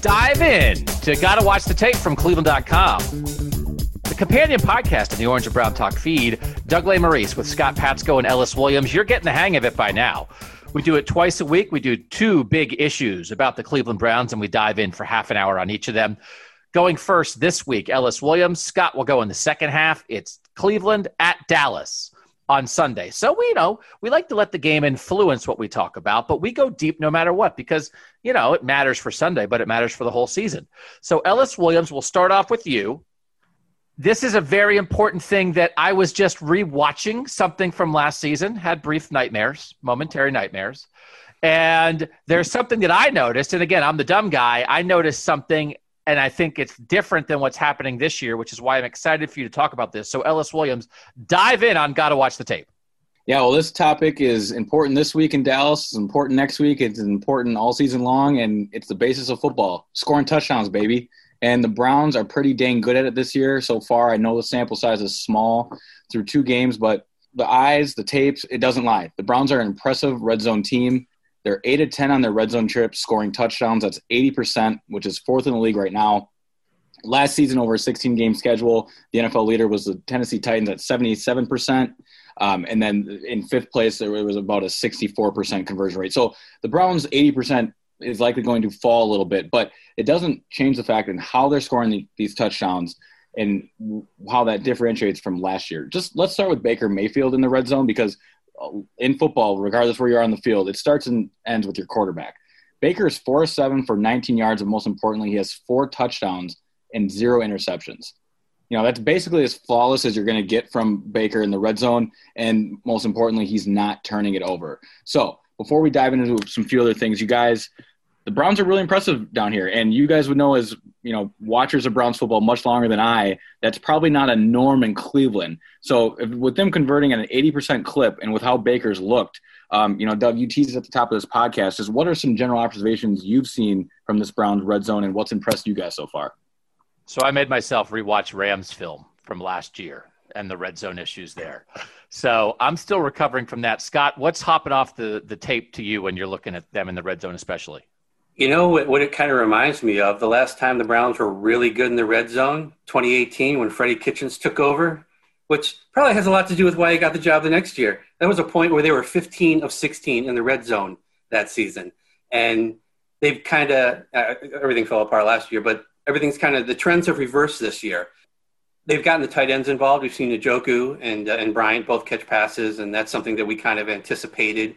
Dive in to Gotta Watch the Tape from Cleveland.com. The companion podcast in the Orange and Brown Talk feed, Doug Lesmerises with Scott Patsko and Ellis Williams. You're getting the hang of it by now. We do it twice a week. We do two big issues about the Cleveland Browns, and we dive in for half an hour on each of them. Going first this week, Ellis Williams. Scott will go in the second half. It's Cleveland at Dallas on Sunday. So we you know we like to let the game influence what we talk about, but we go deep no matter what because you know it matters for Sunday, but it matters for the whole season. So Ellis Williams, we'll start off with you. This is a very important thing that I was just rewatching something from last season, had brief nightmares, momentary nightmares. And there's something that I noticed, and again, I'm the dumb guy. I noticed something and I think it's different than what's happening this year, which is why I'm excited for you to talk about this. So, Ellis Williams, dive in on Gotta Watch the Tape. Yeah, well, this topic is important this week in Dallas. It's important next week. It's important all season long, and it's the basis of football scoring touchdowns, baby. And the Browns are pretty dang good at it this year so far. I know the sample size is small through two games, but the eyes, the tapes, it doesn't lie. The Browns are an impressive red zone team. They're 8 to 10 on their red zone trips, scoring touchdowns. That's 80%, which is fourth in the league right now. Last season, over a 16 game schedule, the NFL leader was the Tennessee Titans at 77%. Um, and then in fifth place, there was about a 64% conversion rate. So the Browns' 80% is likely going to fall a little bit, but it doesn't change the fact in how they're scoring the, these touchdowns and how that differentiates from last year. Just let's start with Baker Mayfield in the red zone because Uh, in football, regardless where you are on the field, it starts and ends with your quarterback. Baker is 4 7 for 19 yards, and most importantly, he has four touchdowns and zero interceptions. You know, that's basically as flawless as you're going to get from Baker in the red zone. And most importantly, he's not turning it over. So before we dive into some few other things, you guys the Browns are really impressive down here. And you guys would know as, you know, watchers of Browns football much longer than I, that's probably not a norm in Cleveland. So if, with them converting at an 80% clip and with how Baker's looked, um, you know, Doug, you teased at the top of this podcast is what are some general observations you've seen from this Browns red zone and what's impressed you guys so far? So I made myself rewatch Rams film from last year and the red zone issues there. So I'm still recovering from that. Scott, what's hopping off the, the tape to you when you're looking at them in the red zone, especially? You know what, it kind of reminds me of? The last time the Browns were really good in the red zone, 2018, when Freddie Kitchens took over, which probably has a lot to do with why he got the job the next year. That was a point where they were 15 of 16 in the red zone that season. And they've kind of, uh, everything fell apart last year, but everything's kind of, the trends have reversed this year. They've gotten the tight ends involved. We've seen Njoku and, uh, and Bryant both catch passes, and that's something that we kind of anticipated.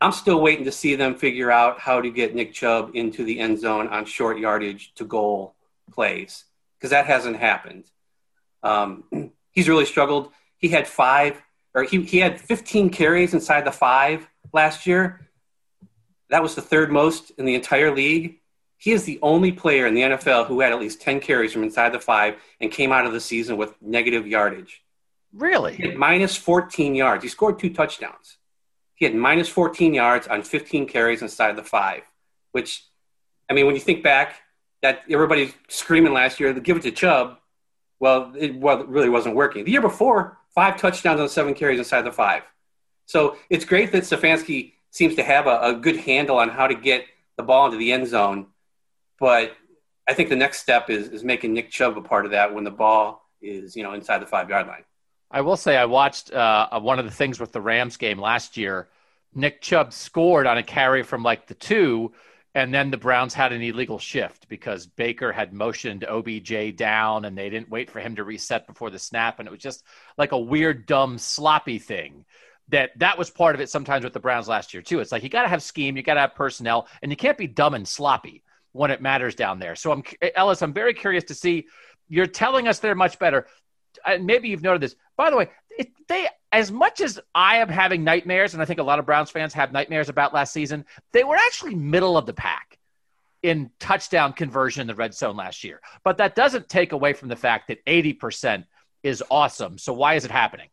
I'm still waiting to see them figure out how to get Nick Chubb into the end zone on short yardage to goal plays because that hasn't happened. Um, he's really struggled. He had five or he, he had 15 carries inside the five last year. That was the third most in the entire league. He is the only player in the NFL who had at least 10 carries from inside the five and came out of the season with negative yardage. Really? Minus 14 yards. He scored two touchdowns. He had minus 14 yards on 15 carries inside the five, which, I mean, when you think back, that everybody's screaming last year, give it to Chubb. Well, it really wasn't working. The year before, five touchdowns on seven carries inside the five. So it's great that Stefanski seems to have a, a good handle on how to get the ball into the end zone. But I think the next step is, is making Nick Chubb a part of that when the ball is, you know, inside the five yard line. I will say I watched uh, one of the things with the Rams game last year. Nick Chubb scored on a carry from like the two, and then the Browns had an illegal shift because Baker had motioned OBJ down and they didn't wait for him to reset before the snap. And it was just like a weird, dumb, sloppy thing that that was part of it sometimes with the Browns last year, too. It's like you got to have scheme, you got to have personnel, and you can't be dumb and sloppy when it matters down there. So, I'm Ellis, I'm very curious to see. You're telling us they're much better. Maybe you've noted this. By the way, it, they as much as I am having nightmares, and I think a lot of Browns fans have nightmares about last season, they were actually middle of the pack in touchdown conversion in the red zone last year. But that doesn't take away from the fact that 80% is awesome. So why is it happening?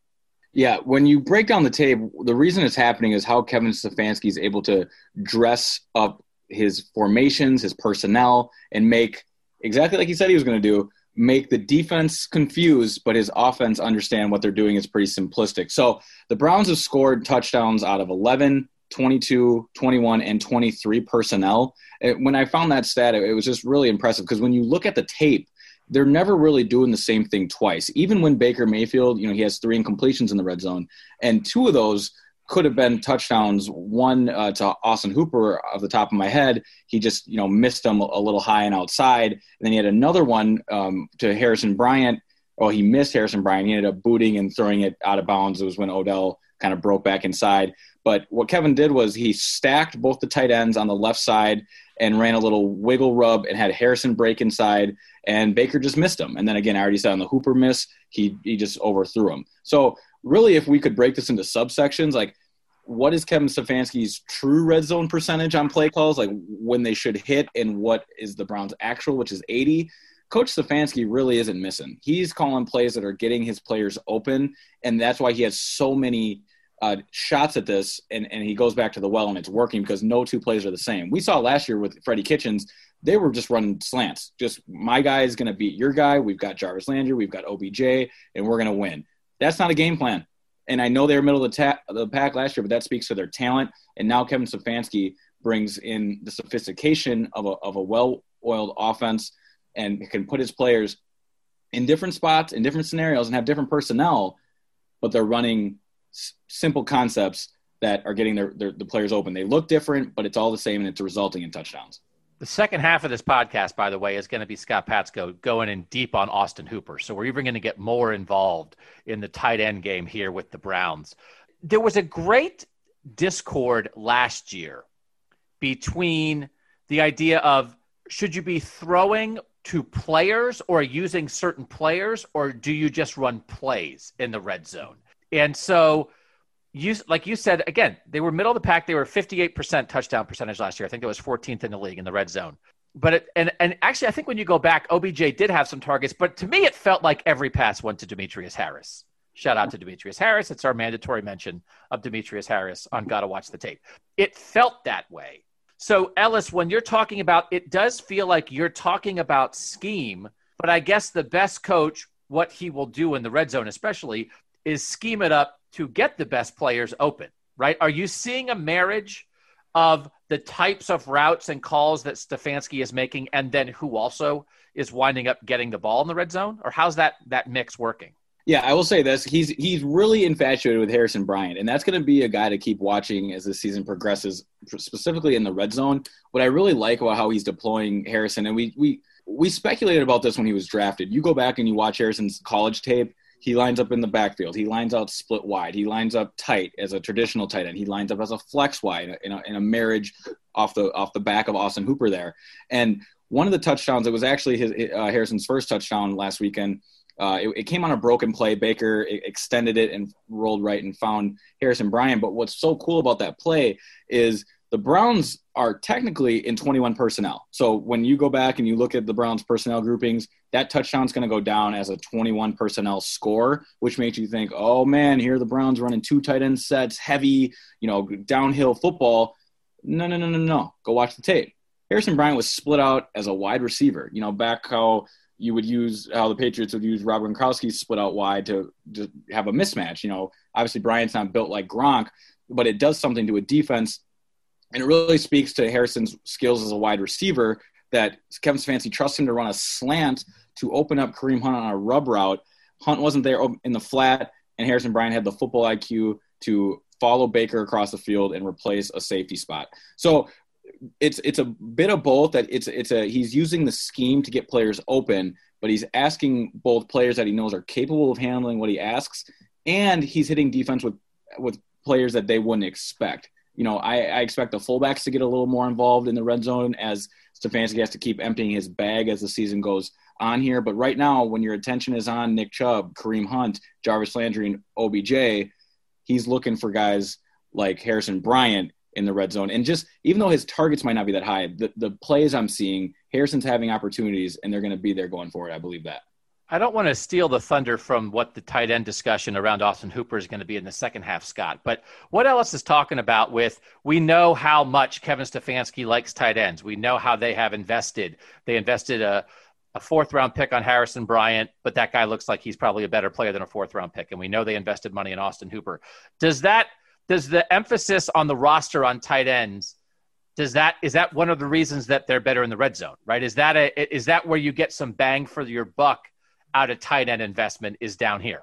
Yeah, when you break down the tape, the reason it's happening is how Kevin Stefanski is able to dress up his formations, his personnel, and make exactly like he said he was going to do make the defense confused, but his offense understand what they're doing is pretty simplistic. So the Browns have scored touchdowns out of 11, 22, 21, and 23 personnel. When I found that stat, it was just really impressive because when you look at the tape, they're never really doing the same thing twice. Even when Baker Mayfield, you know, he has three incompletions in the red zone, and two of those – could have been touchdowns. One uh, to Austin Hooper off the top of my head. He just you know missed them a little high and outside. And then he had another one um, to Harrison Bryant. Oh, he missed Harrison Bryant. He ended up booting and throwing it out of bounds. It was when Odell kind of broke back inside. But what Kevin did was he stacked both the tight ends on the left side and ran a little wiggle rub and had Harrison break inside, and Baker just missed him. And then again, I already said on the Hooper miss, he he just overthrew him. So really, if we could break this into subsections, like what is Kevin Stefanski's true red zone percentage on play calls, like when they should hit, and what is the Browns' actual, which is 80. Coach Stefanski really isn't missing. He's calling plays that are getting his players open, and that's why he has so many uh, shots at this. And, and he goes back to the well, and it's working because no two plays are the same. We saw last year with Freddie Kitchens, they were just running slants. Just my guy is going to beat your guy. We've got Jarvis Landry, we've got OBJ, and we're going to win. That's not a game plan. And I know they were middle of the, ta- the pack last year, but that speaks to their talent. And now Kevin Stefanski brings in the sophistication of a, of a well-oiled offense and can put his players in different spots, in different scenarios, and have different personnel, but they're running s- simple concepts that are getting their, their, the players open. They look different, but it's all the same, and it's resulting in touchdowns. The second half of this podcast, by the way, is going to be Scott Patsko going in deep on Austin Hooper. So we're even going to get more involved in the tight end game here with the Browns. There was a great discord last year between the idea of should you be throwing to players or using certain players, or do you just run plays in the red zone? And so you like you said again, they were middle of the pack. They were 58% touchdown percentage last year. I think it was 14th in the league in the red zone. But it, and and actually, I think when you go back, OBJ did have some targets, but to me, it felt like every pass went to Demetrius Harris. Shout out to Demetrius Harris. It's our mandatory mention of Demetrius Harris on Gotta Watch the Tape. It felt that way. So, Ellis, when you're talking about it, does feel like you're talking about scheme, but I guess the best coach, what he will do in the red zone, especially, is scheme it up to get the best players open, right? Are you seeing a marriage of the types of routes and calls that Stefanski is making and then who also is winding up getting the ball in the red zone? Or how's that that mix working? Yeah, I will say this. He's he's really infatuated with Harrison Bryant, and that's going to be a guy to keep watching as the season progresses, specifically in the red zone. What I really like about how he's deploying Harrison, and we we we speculated about this when he was drafted. You go back and you watch Harrison's college tape, he lines up in the backfield. He lines out split wide. He lines up tight as a traditional tight end. He lines up as a flex wide in a, in a marriage off the off the back of Austin Hooper there. And one of the touchdowns, it was actually his, uh, Harrison's first touchdown last weekend. Uh, it, it, came on a broken play. Baker extended it and rolled right and found Harrison Bryant. But what's so cool about that play is – the Browns are technically in 21 personnel. So when you go back and you look at the Browns personnel groupings, that touchdown's going to go down as a 21 personnel score, which makes you think, oh man, here the Browns running two tight end sets, heavy, you know, downhill football. No, no, no, no, no. Go watch the tape. Harrison Bryant was split out as a wide receiver. You know, back how you would use how the Patriots would use Rob Gronkowski split out wide to, to have a mismatch. You know, obviously Bryant's not built like Gronk, but it does something to a defense and it really speaks to Harrison's skills as a wide receiver that Kevin Stefanski trusts him to run a slant to open up Kareem Hunt on a rub route. Hunt wasn't there in the flat. and Harrison Bryant had the football IQ to follow Baker across the field and replace a safety spot. So it's it's a bit of both that it's it's a he's using the scheme to get players open, but he's asking both players that he knows are capable of handling what he asks, and he's hitting defense with with players that they wouldn't expect. You know, I, I expect the fullbacks to get a little more involved in the red zone as Stefanski has to keep emptying his bag as the season goes on here. But right now, when your attention is on Nick Chubb, Kareem Hunt, Jarvis Landry, and OBJ, he's looking for guys like Harrison Bryant in the red zone. And just even though his targets might not be that high, the, the plays I'm seeing, Harrison's having opportunities and they're going to be there going forward. I believe that. I don't want to steal the thunder from what the tight end discussion around Austin Hooper is going to be in the second half, Scott. But what Ellis is talking about with we know how much Kevin Stefanski likes tight ends. We know how they have invested. They invested a, a fourth round pick on Harrison Bryant, but that guy looks like he's probably a better player than a fourth round pick. And we know they invested money in Austin Hooper. Does that does the emphasis on the roster on tight ends does that is that one of the reasons that they're better in the red zone right is that a is that where you get some bang for your buck out of tight end investment is down here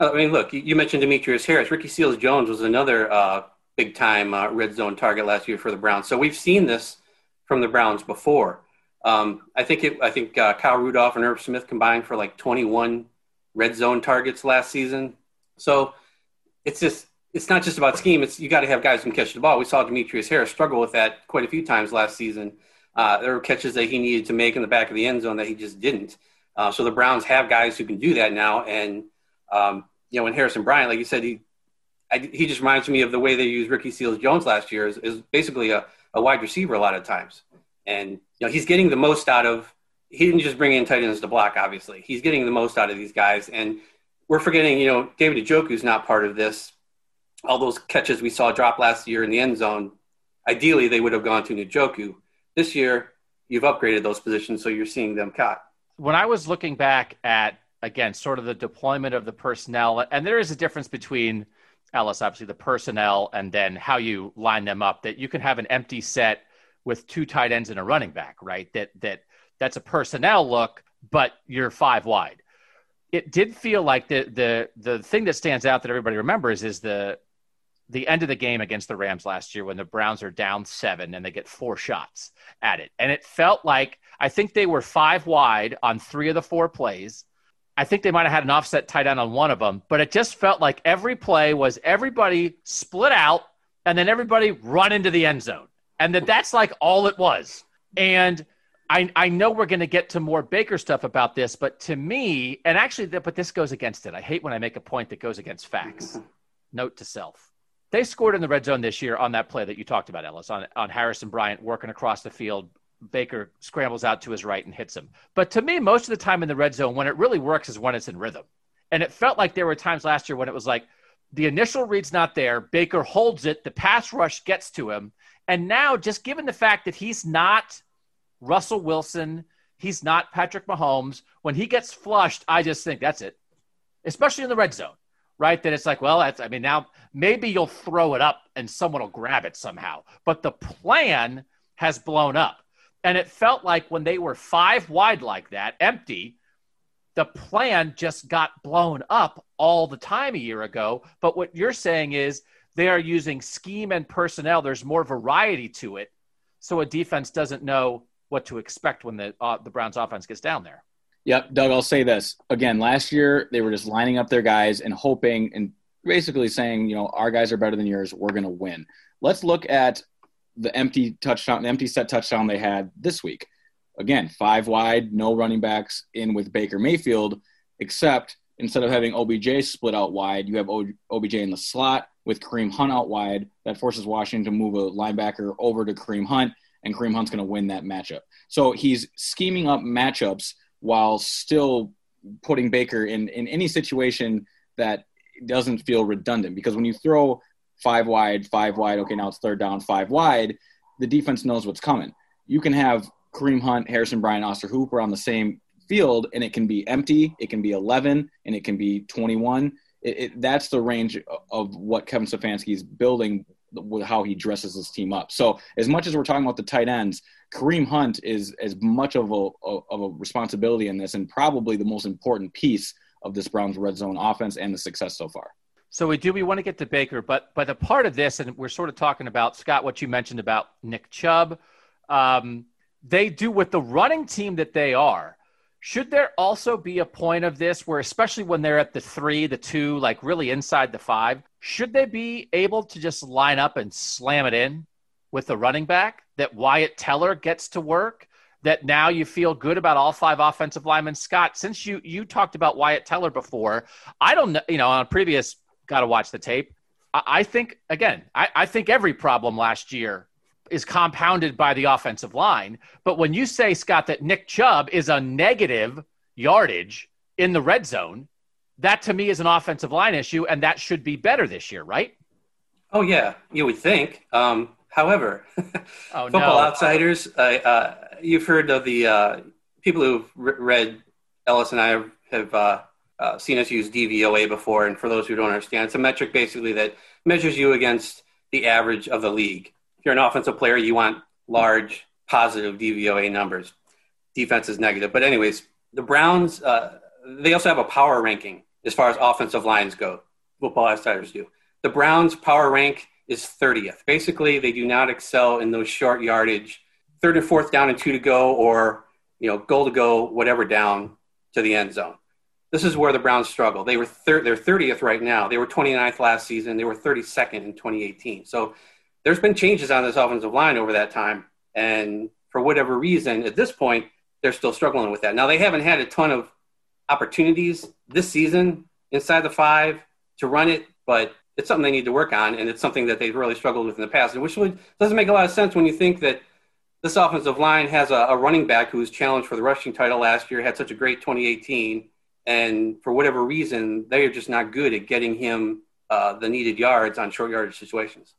i mean look you mentioned demetrius harris ricky seals jones was another uh, big time uh, red zone target last year for the browns so we've seen this from the browns before um, i think it i think uh, kyle rudolph and Irv smith combined for like 21 red zone targets last season so it's just it's not just about scheme. It's you got to have guys who can catch the ball. We saw Demetrius Harris struggle with that quite a few times last season. Uh, there were catches that he needed to make in the back of the end zone that he just didn't. Uh, so the Browns have guys who can do that now. And um, you know, when Harrison Bryant, like you said, he I, he just reminds me of the way they used Ricky Seals Jones last year. Is, is basically a, a wide receiver a lot of times, and you know he's getting the most out of. He didn't just bring in tight ends to block. Obviously, he's getting the most out of these guys, and we're forgetting. You know, David Njoku's not part of this all those catches we saw drop last year in the end zone, ideally they would have gone to Njoku. This year, you've upgraded those positions, so you're seeing them caught. When I was looking back at again, sort of the deployment of the personnel, and there is a difference between Ellis, obviously the personnel, and then how you line them up. That you can have an empty set with two tight ends and a running back, right? That that that's a personnel look, but you're five wide. It did feel like the the the thing that stands out that everybody remembers is the the end of the game against the Rams last year when the Browns are down seven and they get four shots at it. And it felt like I think they were five wide on three of the four plays. I think they might have had an offset tight end on one of them, but it just felt like every play was everybody split out and then everybody run into the end zone. And that that's like all it was. And I, I know we're going to get to more Baker stuff about this, but to me, and actually, but this goes against it. I hate when I make a point that goes against facts. Note to self they scored in the red zone this year on that play that you talked about, Ellis, on, on Harrison Bryant working across the field. Baker scrambles out to his right and hits him. But to me, most of the time in the red zone, when it really works is when it's in rhythm. And it felt like there were times last year when it was like the initial read's not there. Baker holds it, the pass rush gets to him. And now, just given the fact that he's not Russell Wilson, he's not Patrick Mahomes, when he gets flushed, I just think that's it, especially in the red zone right? That it's like, well, that's, I mean, now maybe you'll throw it up and someone will grab it somehow. But the plan has blown up. And it felt like when they were five wide like that, empty, the plan just got blown up all the time a year ago. But what you're saying is they are using scheme and personnel. There's more variety to it. So a defense doesn't know what to expect when the, uh, the Browns offense gets down there. Yep, Doug, I'll say this. Again, last year they were just lining up their guys and hoping and basically saying, you know, our guys are better than yours, we're going to win. Let's look at the empty touchdown, the empty set touchdown they had this week. Again, five wide, no running backs in with Baker Mayfield, except instead of having OBJ split out wide, you have OBJ in the slot with Kareem Hunt out wide. That forces Washington to move a linebacker over to Kareem Hunt, and Kareem Hunt's going to win that matchup. So he's scheming up matchups – while still putting Baker in, in any situation that doesn't feel redundant. Because when you throw five wide, five wide, okay, now it's third down, five wide, the defense knows what's coming. You can have Kareem Hunt, Harrison Bryant, Austin Hooper on the same field, and it can be empty, it can be 11, and it can be 21. It, it, that's the range of what Kevin Stefanski is building how he dresses his team up. So as much as we're talking about the tight ends, Kareem Hunt is as much of a of a responsibility in this, and probably the most important piece of this Browns red zone offense and the success so far. So we do we want to get to Baker, but but a part of this, and we're sort of talking about Scott, what you mentioned about Nick Chubb. Um, they do with the running team that they are. Should there also be a point of this where, especially when they're at the three, the two, like really inside the five, should they be able to just line up and slam it in with the running back that Wyatt Teller gets to work? That now you feel good about all five offensive linemen. Scott, since you you talked about Wyatt Teller before, I don't know, you know, on previous got to watch the tape. I, I think again, I, I think every problem last year is compounded by the offensive line. But when you say, Scott, that Nick Chubb is a negative yardage in the red zone, that to me is an offensive line issue, and that should be better this year, right? Oh, yeah, you would think. Um, however, oh, football no. outsiders, uh, you've heard of the uh, people who've read Ellis and I have, have uh, uh seen us use DVOA before. And for those who don't understand, it's a metric basically that measures you against the average of the league if you're an offensive player, you want large positive DVOA numbers. Defense is negative. But, anyways, the Browns, uh, they also have a power ranking as far as offensive lines go. Football Outsiders do. The Browns' power rank is 30th. Basically, they do not excel in those short yardage, third and fourth down and two to go, or you know, goal to go, whatever down to the end zone. This is where the Browns struggle. They were thir- they're 30th right now. They were 29th last season. They were 32nd in 2018. So there's been changes on this offensive line over that time. And for whatever reason, at this point, they're still struggling with that. Now, they haven't had a ton of opportunities this season inside the five to run it, but it's something they need to work on, and it's something that they've really struggled with in the past, which doesn't make a lot of sense when you think that this offensive line has a, a running back who was challenged for the rushing title last year, had such a great 2018, and for whatever reason, they are just not good at getting him uh, the needed yards on short yardage situations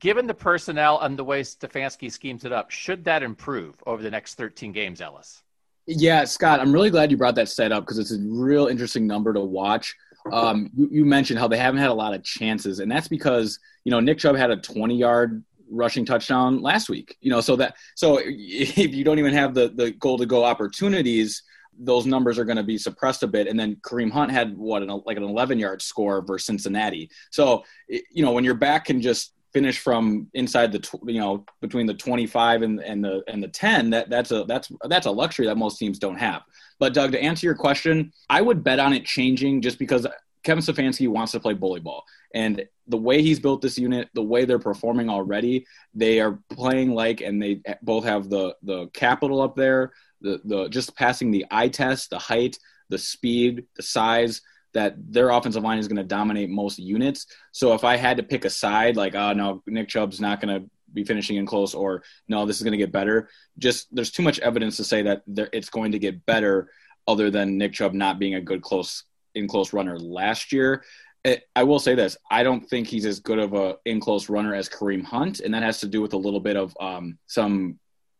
given the personnel and the way Stefanski schemes it up, should that improve over the next 13 games, Ellis? Yeah, Scott, I'm really glad you brought that set up because it's a real interesting number to watch. Um, you, you, mentioned how they haven't had a lot of chances, and that's because you know Nick Chubb had a 20 yard rushing touchdown last week. You know, so that so if you don't even have the the goal to go opportunities, those numbers are going to be suppressed a bit. And then Kareem Hunt had what an, like an 11 yard score versus Cincinnati. So you know when your back can just finish from inside the you know between the 25 and, and the and the 10 that that's a that's that's a luxury that most teams don't have. But doug to answer your question i would bet on it changing just because kevin stefanski wants to play bully ball. And the way he's built this unit the way they're performing already they are playing like and they both have the the capital up there the the just passing the eye test the height the speed the size that their offensive line is going to dominate most units. So if I had to pick a side, like, oh no, Nick Chubb's not going to be finishing in close, or no, this is going to get better. Just there's too much evidence to say that it's going to get better, other than Nick Chubb not being a good close in close runner last year. I will say this: I don't think he's as good of a in close runner as Kareem Hunt, and that has to do with a little bit of um, some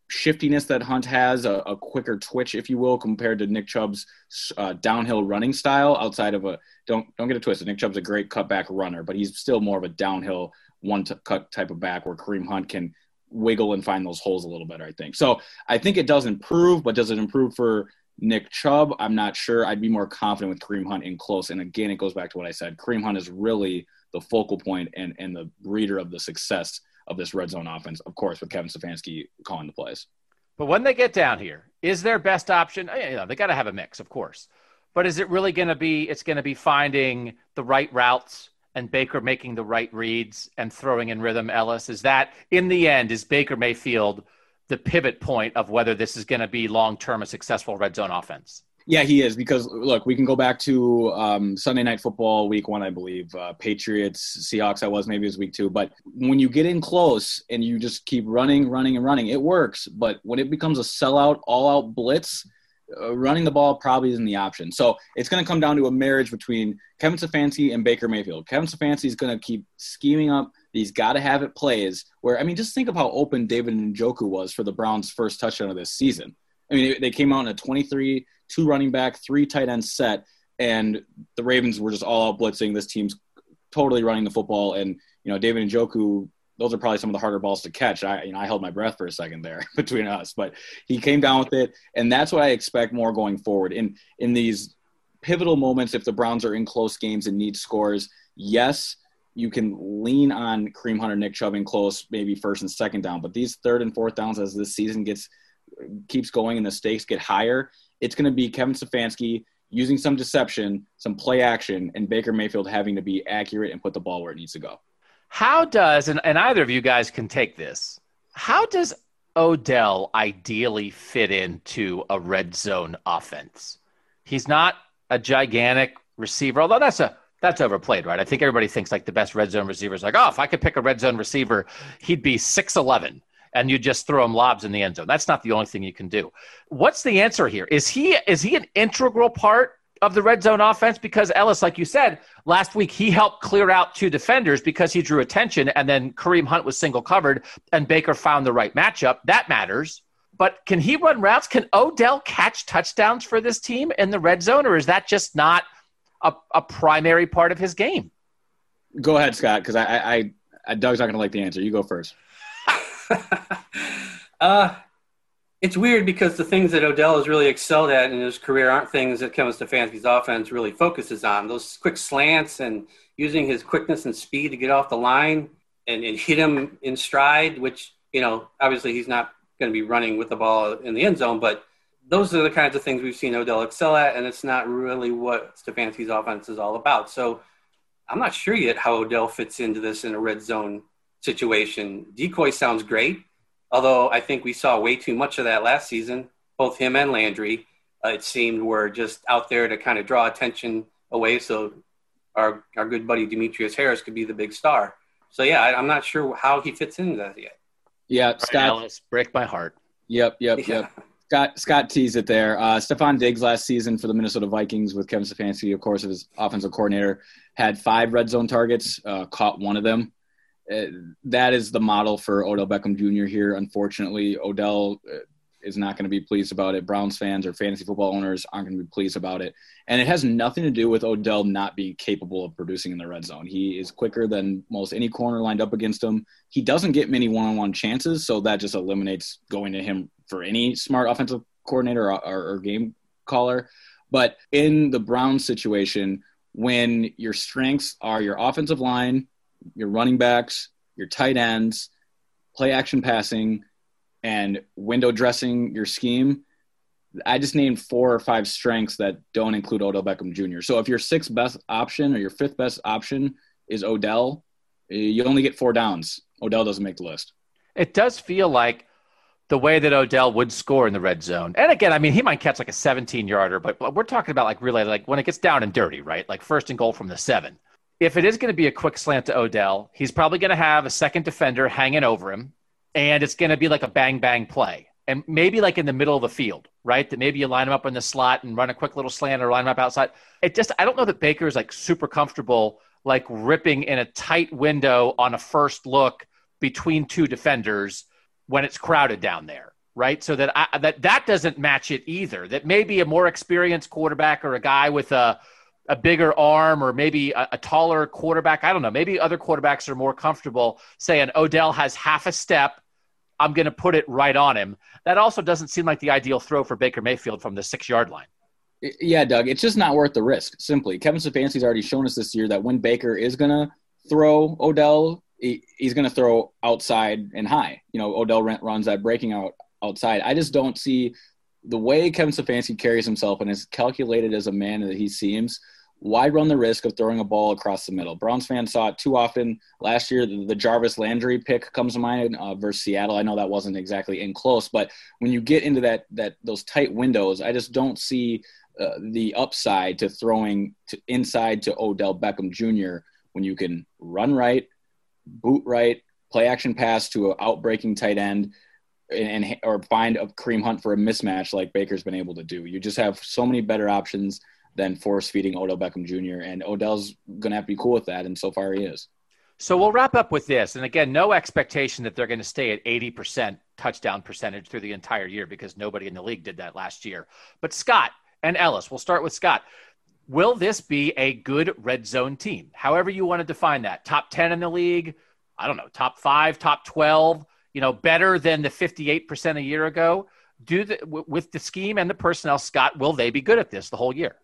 shiftiness that Hunt has, a, a, quicker twitch, if you will, compared to Nick Chubb's uh, downhill running style. Outside of a don't don't get it twisted, Nick Chubb's a great cutback runner, but he's still more of a downhill one to cut type of back where Kareem Hunt can wiggle and find those holes a little better. I think so. I think it does improve, but does it improve for Nick Chubb? I'm not sure. I'd be more confident with Kareem Hunt in close. And again, it goes back to what I said. Kareem Hunt is really the focal point and and the breeder of the success of this red zone offense, of course, with Kevin Stefanski calling the plays. But when they get down here, is their best option? Oh, you know, they got to have a mix, of course. But is it really going to be? It's going to be finding the right routes and Baker making the right reads and throwing in rhythm. Ellis, is that in the end is Baker Mayfield the pivot point of whether this is going to be long term a successful red zone offense? Yeah, he is because look, we can go back to um, Sunday Night Football, Week One, I believe. Uh, Patriots, Seahawks. I was maybe it was Week Two, but when you get in close and you just keep running, running, and running, it works. But when it becomes a sellout, all-out blitz, uh, running the ball probably isn't the option. So it's going to come down to a marriage between Kevin Stefanski and Baker Mayfield. Kevin Stefanski is going to keep scheming up these got to have it plays where I mean, just think of how open David Njoku was for the Browns' first touchdown of this season. I mean, they came out in a 23 two running back, three tight end set, and the Ravens were just all out blitzing. This team's totally running the football, and you know David Njoku. Those are probably some of the harder balls to catch. I, you know, I held my breath for a second there between us, but he came down with it, and that's what I expect more going forward in in these pivotal moments if the Browns are in close games and need scores. Yes, you can lean on Kareem Hunter, Nick Chubb in close, maybe first and second down. But these third and fourth downs as this season gets keeps going and the stakes get higher, it's going to be Kevin Stefanski using some deception, some play action, and Baker Mayfield having to be accurate and put the ball where it needs to go. How does, and, and either of you guys can take this, how does Odell ideally fit into a red zone offense? He's not a gigantic receiver, although that's a that's overplayed, right? I think everybody thinks like the best red zone receiver is like, oh, if I could pick a red zone receiver, he'd be 6'11 and you just throw him lobs in the end zone. That's not the only thing you can do. What's the answer here? Is he is he an integral part of the red zone offense? Because Ellis, like you said last week, he helped clear out two defenders because he drew attention, and then Kareem Hunt was single covered, and Baker found the right matchup. That matters. But can he run routes? Can Odell catch touchdowns for this team in the red zone, or is that just not a, a primary part of his game? Go ahead, Scott, because I, I, I, Doug's not going to like the answer. You go first. uh, it's weird because the things that Odell has really excelled at in his career aren't things that Kevin Stefanski's offense really focuses on. Those quick slants and using his quickness and speed to get off the line and, and hit him in stride, which, you know, obviously he's not going to be running with the ball in the end zone, but those are the kinds of things we've seen Odell excel at, and it's not really what Stefanski's offense is all about. So I'm not sure yet how Odell fits into this in a red zone situation. Decoy sounds great, although I think we saw way too much of that last season. Both him and Landry, uh, it seemed, were just out there to kind of draw attention away so our, our good buddy Demetrius Harris could be the big star. So, yeah, I, am not sure how he fits into that yet. Yeah, Scott. Right, Ellis, break my heart. Yep, yep, yep. Scott Scott teased it there. Uh, Stefon Diggs last season for the Minnesota Vikings with Kevin Stefanski, of course, as offensive coordinator, had five red zone targets, uh, caught one of them. Uh, that is the model for Odell Beckham Jr. here. Unfortunately, Odell uh, is not going to be pleased about it. Browns fans or fantasy football owners aren't going to be pleased about it. And it has nothing to do with Odell not being capable of producing in the red zone. He is quicker than most any corner lined up against him. He doesn't get many one on one chances, so that just eliminates going to him for any smart offensive coordinator or, or, or game caller. But in the Browns situation, when your strengths are your offensive line, your running backs, your tight ends, play action passing, and window dressing your scheme, I just named four or five strengths that don't include Odell Beckham Jr. So if your sixth best option or your fifth best option is Odell, you only get four downs. Odell doesn't make the list. It does feel like the way that Odell would score in the red zone. And again, I mean, he might catch like a 17 yarder, but we're talking about like really like when it gets down and dirty, right? Like first and goal from the seven. If it is going to be a quick slant to Odell, he's probably going to have a second defender hanging over him, and it's going to be like a bang bang play. And maybe like in the middle of the field, right? That maybe you line him up in the slot and run a quick little slant or line him up outside. It just, I don't know that Baker is like super comfortable like ripping in a tight window on a first look between two defenders when it's crowded down there, right? So that I, that that doesn't match it either. That maybe a more experienced quarterback or a guy with a a bigger arm or maybe a, a, taller quarterback. I don't know. Maybe other quarterbacks are more comfortable saying Odell has half a step. I'm going to put it right on him. That also doesn't seem like the ideal throw for Baker Mayfield from the six yard line. Yeah, Doug, it's just not worth the risk. Simply, Kevin Stefanski's already shown us this year that when Baker is going to throw Odell, he, he's going to throw outside and high. You know, Odell runs that breaking out outside. I just don't see the way Kevin Stefanski carries himself and is calculated as a man that he seems. Why run the risk of throwing a ball across the middle? Browns fans saw it too often last year. The, Jarvis Landry pick comes to mind uh, versus Seattle. I know that wasn't exactly in close, but when you get into that that those tight windows, I just don't see uh, the upside to throwing to inside to Odell Beckham Jr. when you can run right, boot right, play action pass to an outbreaking tight end, and, and or find a Kareem Hunt for a mismatch like Baker's been able to do. You just have so many better options than force feeding Odell Beckham Jr. And Odell's going to have to be cool with that, and so far he is. So we'll wrap up with this. And again, no expectation that they're going to stay at 80% touchdown percentage through the entire year because nobody in the league did that last year. But Scott and Ellis, we'll start with Scott. Will this be a good red zone team? However, you want to define that. Top 10 in the league, I don't know, top five, top 12, you know, better than the 58% a year ago. Do the, with the scheme and the personnel, Scott, will they be good at this the whole year?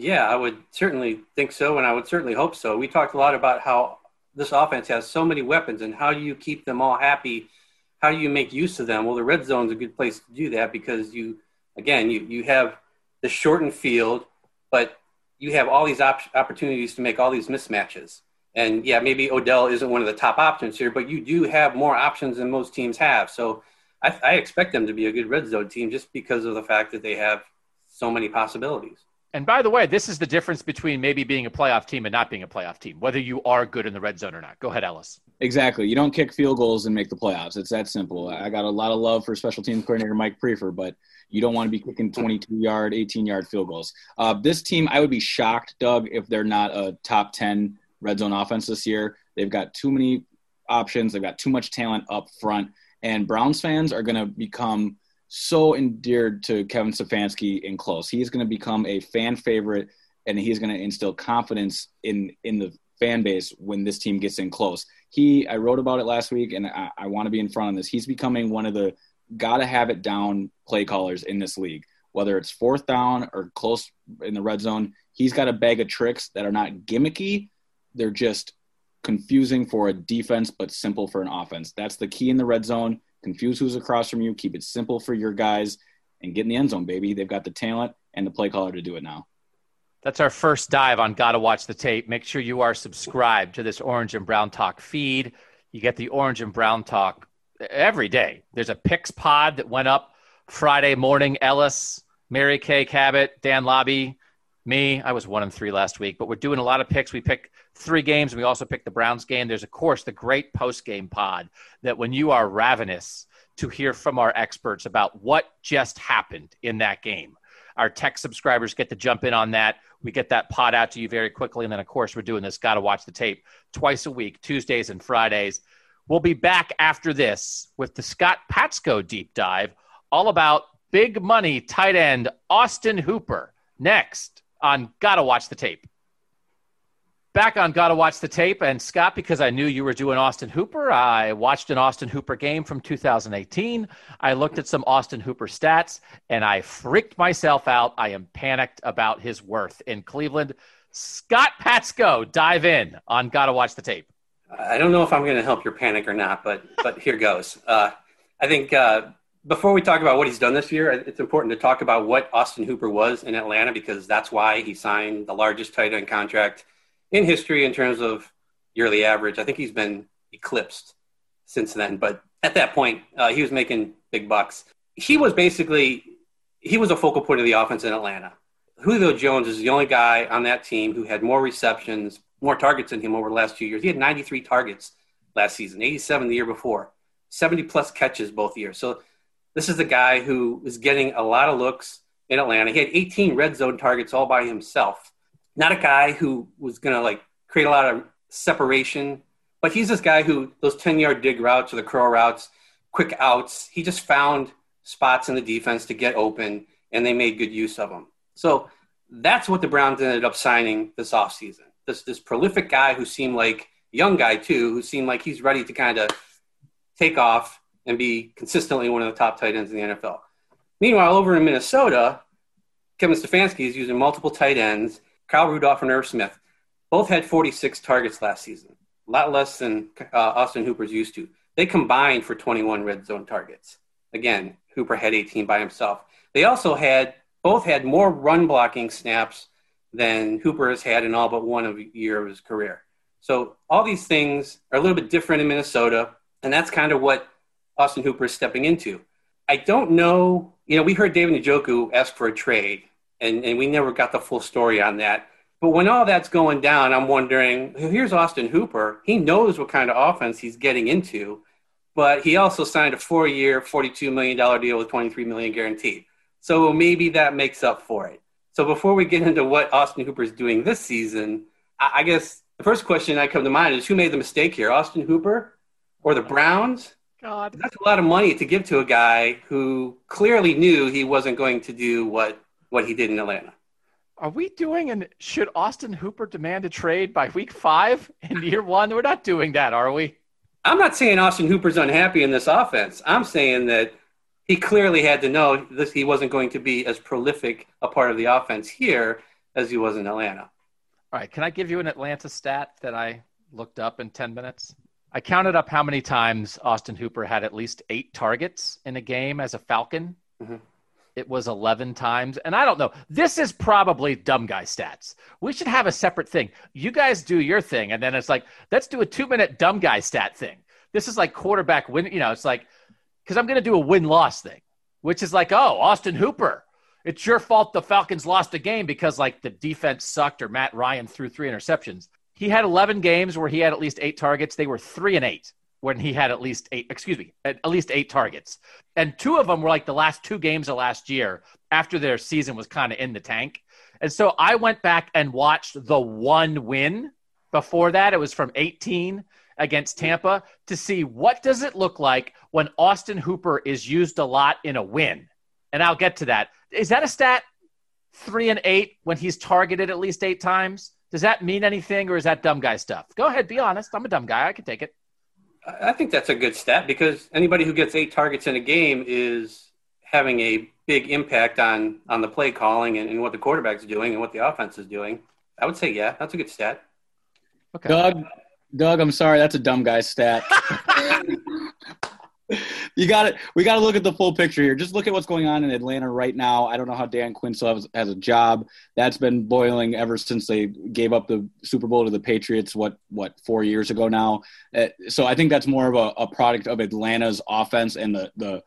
Yeah, I would certainly think so, and I would certainly hope so. We talked a lot about how this offense has so many weapons, and how do you keep them all happy? How do you make use of them? Well, the red zone is a good place to do that because you, again, you you have the shortened field, but you have all these op- opportunities to make all these mismatches. And yeah, maybe Odell isn't one of the top options here, but you do have more options than most teams have. So I, I expect them to be a good red zone team just because of the fact that they have so many possibilities. And by the way, this is the difference between maybe being a playoff team and not being a playoff team, whether you are good in the red zone or not. Go ahead, Ellis. Exactly. You don't kick field goals and make the playoffs. It's that simple. I got a lot of love for special teams coordinator Mike Priefer, but you don't want to be kicking 22 yard, 18 yard field goals. Uh, this team, I would be shocked, Doug, if they're not a top 10 red zone offense this year. They've got too many options, they've got too much talent up front, and Browns fans are going to become so endeared to Kevin Stefanski in close. He's going to become a fan favorite, and he's going to instill confidence in in the fan base when this team gets in close. He, I wrote about it last week, and I, I want to be in front of this. He's becoming one of the gotta have it down play callers in this league. Whether it's fourth down or close in the red zone, he's got a bag of tricks that are not gimmicky. They're just confusing for a defense, but simple for an offense. That's the key in the red zone confuse who's across from you, keep it simple for your guys, and get in the end zone, baby. They've got the talent and the play caller to do it now. That's our first dive on Gotta Watch the Tape. Make sure you are subscribed to this Orange and Brown Talk feed. You get the Orange and Brown Talk every day. There's a picks pod that went up Friday morning. Ellis, Mary Kay Cabot, Dan Labbe, me. I was one and three last week, but we're doing a lot of picks. We pick three games. We also pick the Browns game. There's, of course, the great post game pod that when you are ravenous to hear from our experts about what just happened in that game, our tech subscribers get to jump in on that. We get that pod out to you very quickly. And then, of course, we're doing this Got to Watch the Tape twice a week, Tuesdays and Fridays. We'll be back after this with the Scott Patsko deep dive, all about big money tight end Austin Hooper next on Gotta Watch the Tape. Back on Gotta Watch the Tape, and Scott, because I knew you were doing Austin Hooper, I watched an Austin Hooper game from 2018. I looked at some Austin Hooper stats, and I freaked myself out. I am panicked about his worth in Cleveland. Scott Patsko, dive in on Gotta Watch the Tape. I don't know if I'm going to help your panic or not, but but here goes. Uh, I think uh, before we talk about what he's done this year, it's important to talk about what Austin Hooper was in Atlanta because that's why he signed the largest tight end contract in history in terms of yearly average. I think he's been eclipsed since then, but at that point, uh, he was making big bucks. He was basically he was a focal point of the offense in Atlanta. Julio Jones is the only guy on that team who had more receptions, more targets than him over the last two years. He had 93 targets last season, 87 the year before, 70 plus catches both years. So this is the guy who is getting a lot of looks in Atlanta. He had 18 red zone targets all by himself. Not a guy who was going to like create a lot of separation, but he's this guy who those 10 yard dig routes or the curl routes, quick outs, he just found spots in the defense to get open and they made good use of them. So that's what the Browns ended up signing this offseason. This this prolific guy who seemed like young guy too, who seemed like he's ready to kind of take off and be consistently one of the top tight ends in the NFL. Meanwhile, over in Minnesota, Kevin Stefanski is using multiple tight ends. Kyle Rudolph and Irv Smith both had 46 targets last season, a lot less than uh, Austin Hooper's used to. They combined for 21 red zone targets. Again, Hooper had 18 by himself. They also had both had more run blocking snaps than Hooper has had in all but one of year of his career. So all these things are a little bit different in Minnesota, and that's kind of what Austin Hooper is stepping into. I don't know. You know, we heard David Njoku ask for a trade, and, and we never got the full story on that. But when all that's going down, I'm wondering here's Austin Hooper. He knows what kind of offense he's getting into, but he also signed a four year, $42 million deal with 23 million guaranteed. So maybe that makes up for it. So before we get into what Austin Hooper is doing this season, I, I guess the first question that come to mind is who made the mistake here, Austin Hooper or the Browns? God. That's a lot of money to give to a guy who clearly knew he wasn't going to do what, what he did in Atlanta. Are we doing and should Austin Hooper demand a trade by week five in year one? We're not doing that, are we? I'm not saying Austin Hooper's unhappy in this offense. I'm saying that he clearly had to know that he wasn't going to be as prolific a part of the offense here as he was in Atlanta. All right. Can I give you an Atlanta stat that I looked up in 10 minutes? I counted up how many times Austin Hooper had at least eight targets in a game as a Falcon. Mm-hmm. It was 11 times. And I don't know. This is probably dumb guy stats. We should have a separate thing. You guys do your thing. And then it's like, let's do a two minute dumb guy stat thing. This is like quarterback win. You know, it's like, because I'm going to do a win loss thing, which is like, oh, Austin Hooper. It's your fault the Falcons lost a game because like the defense sucked or Matt Ryan threw three interceptions. He had 11 games where he had at least eight targets. They were three and eight when he had at least eight, excuse me, at least eight targets. And two of them were like the last two games of last year after their season was kind of in the tank. And so I went back and watched the one win before that. It was from 18 against Tampa to see what does it look like when Austin Hooper is used a lot in a win. And I'll get to that. Is that a stat? Three and eight when he's targeted at least eight times? Does that mean anything or is that dumb guy stuff? Go ahead, be honest. I'm a dumb guy. I can take it. I think that's a good stat because anybody who gets eight targets in a game is having a big impact on on the play calling and, and what the quarterback's doing and what the offense is doing. I would say, yeah, that's a good stat. Okay. Doug, Doug, I'm sorry, that's a dumb guy stat. you got it. We got to look at the full picture here. Just look at what's going on in Atlanta right now. I don't know how Dan Quinn still has, has, a job. That's been boiling ever since they gave up the Super Bowl to the Patriots. What what four years ago now? Uh, so I think that's more of a, a, product of Atlanta's offense and the the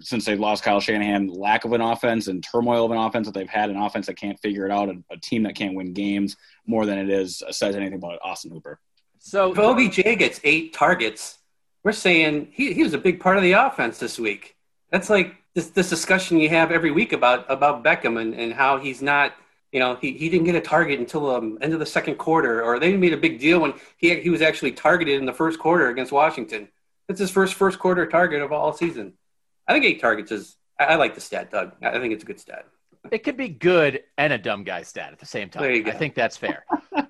since they lost Kyle Shanahan, lack of an offense and turmoil of an offense that they've had, an offense that can't figure it out, a, a team that can't win games more than it is says anything about Austin Hooper. So if OBJ gets eight targets we're saying he, he was a big part of the offense this week. That's like this, this discussion you have every week about about Beckham and, and how he's not, you know, he, he didn't get a target until the um, end of the second quarter, or they made a big deal when he he was actually targeted in the first quarter against Washington. That's his first first quarter target of all season. I think eight targets is. I, I like the stat, Doug. I think it's a good stat. It could be good and a dumb guy stat at the same time. I think that's fair.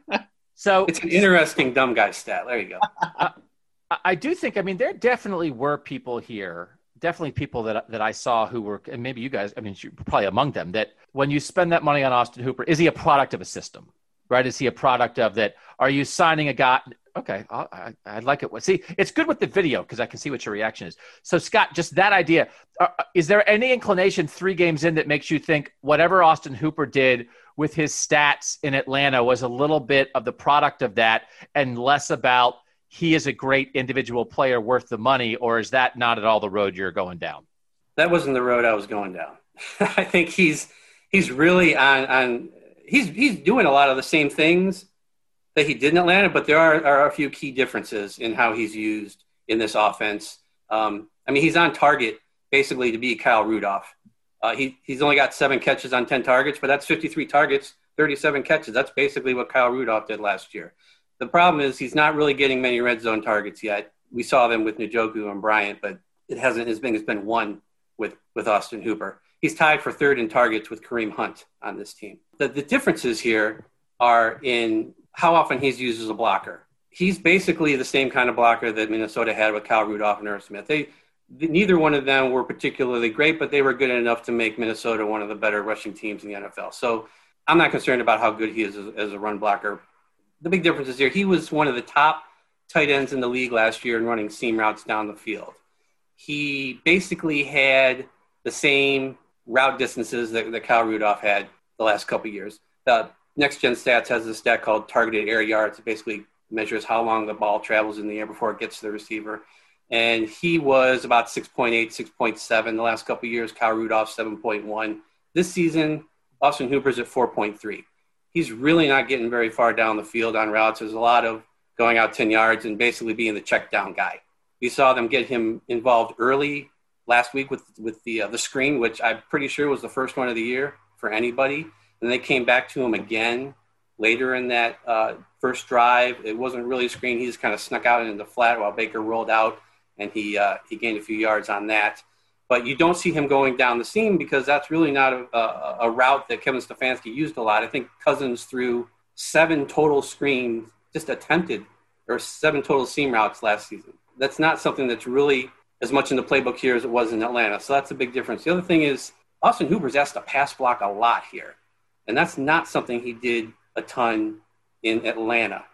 so it's an interesting dumb guy stat. There you go. Uh, I do think. I mean, there definitely were people here, definitely people that that I saw who were, and maybe you guys. I mean, you're probably among them. That when you spend that money on Austin Hooper, is he a product of a system? Right? Is he a product of that? Are you signing a guy? Okay, I, I like it. See, it's good with the video because I can see what your reaction is. So, Scott, just that idea. Uh, is there any inclination three games in that makes you think whatever Austin Hooper did with his stats in Atlanta was a little bit of the product of that and less about he is a great individual player worth the money, or is that not at all the road you're going down? That wasn't the road I was going down. I think he's he's really on on he's he's doing a lot of the same things that he did in Atlanta, but there are, are a few key differences in how he's used in this offense. Um, I mean, he's on target basically to be Kyle Rudolph. Uh, he, he's only got seven catches on 10 targets, but that's 53 targets, 37 catches. That's basically what Kyle Rudolph did last year. The problem is he's not really getting many red zone targets yet. We saw them with Njoku and Bryant, but it hasn't as big as been one with, with Austin Hooper. He's tied for third in targets with Kareem Hunt on this team. The, the differences here are in how often he's used as a blocker. He's basically the same kind of blocker that Minnesota had with Kyle Rudolph and Irv Smith. They, neither one of them were particularly great, but they were good enough to make Minnesota one of the better rushing teams in the NFL. So I'm not concerned about how good he is as, as a run blocker the big difference is here. He was one of the top tight ends in the league last year in running seam routes down the field. He basically had the same route distances that, that Kyle Rudolph had the last couple years. The Next Gen Stats has a stat called targeted air yards. It basically measures how long the ball travels in the air before it gets to the receiver. And he was about 6.8, 6.7 the last couple years. Kyle Rudolph 7.1. This season, Austin Hooper's at 4.3 he's really not getting very far down the field on routes. There's a lot of going out 10 yards and basically being the check down guy. We saw them get him involved early last week with, with the, uh, the screen, which I'm pretty sure was the first one of the year for anybody. And they came back to him again later in that uh, first drive. It wasn't really a screen. He just kind of snuck out into the flat while Baker rolled out, and he, uh, he gained a few yards on that but you don't see him going down the seam because that's really not a, a, a, route that Kevin Stefanski used a lot. I think Cousins threw seven total screens, just attempted, or seven total seam routes last season. That's not something that's really as much in the playbook here as it was in Atlanta. So that's a big difference. The other thing is Austin Hooper's asked to pass block a lot here. and that's not something he did a ton in Atlanta.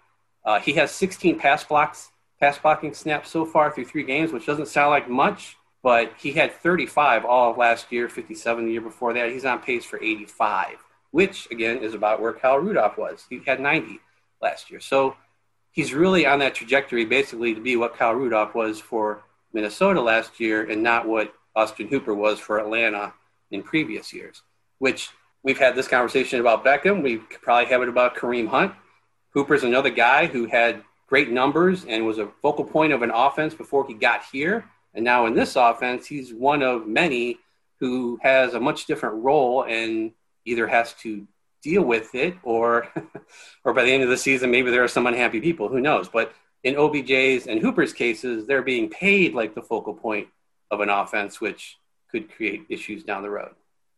Uh, he has 16 pass blocks, pass blocking snaps so far through three games, which doesn't sound like much, but he had 35 all of last year, 57 the year before that. He's on pace for 85, which again is about where Kyle Rudolph was. He had 90 last year. So he's really on that trajectory basically to be what Kyle Rudolph was for Minnesota last year and not what Austin Hooper was for Atlanta in previous years, which we've had this conversation about Beckham. We probably have it about Kareem Hunt. Hooper's another guy who had great numbers and was a focal point of an offense before he got here. And now in this offense, he's one of many who has a much different role and either has to deal with it or or by the end of the season maybe there are some unhappy people who knows? But in OBJ's and Hooper's cases they're being paid like the focal point of an offense which could create issues down the road.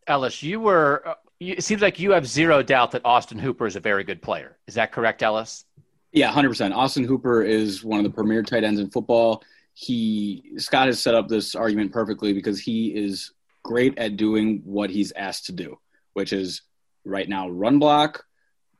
Ellis you were uh, it seems like you have zero doubt that Austin Hooper is a very good player. Is that correct Ellis? Yeah 100% Austin Hooper is one of the premier tight ends in football he Scott has set up this argument perfectly because he is great at doing what he's asked to do, which is right now run block,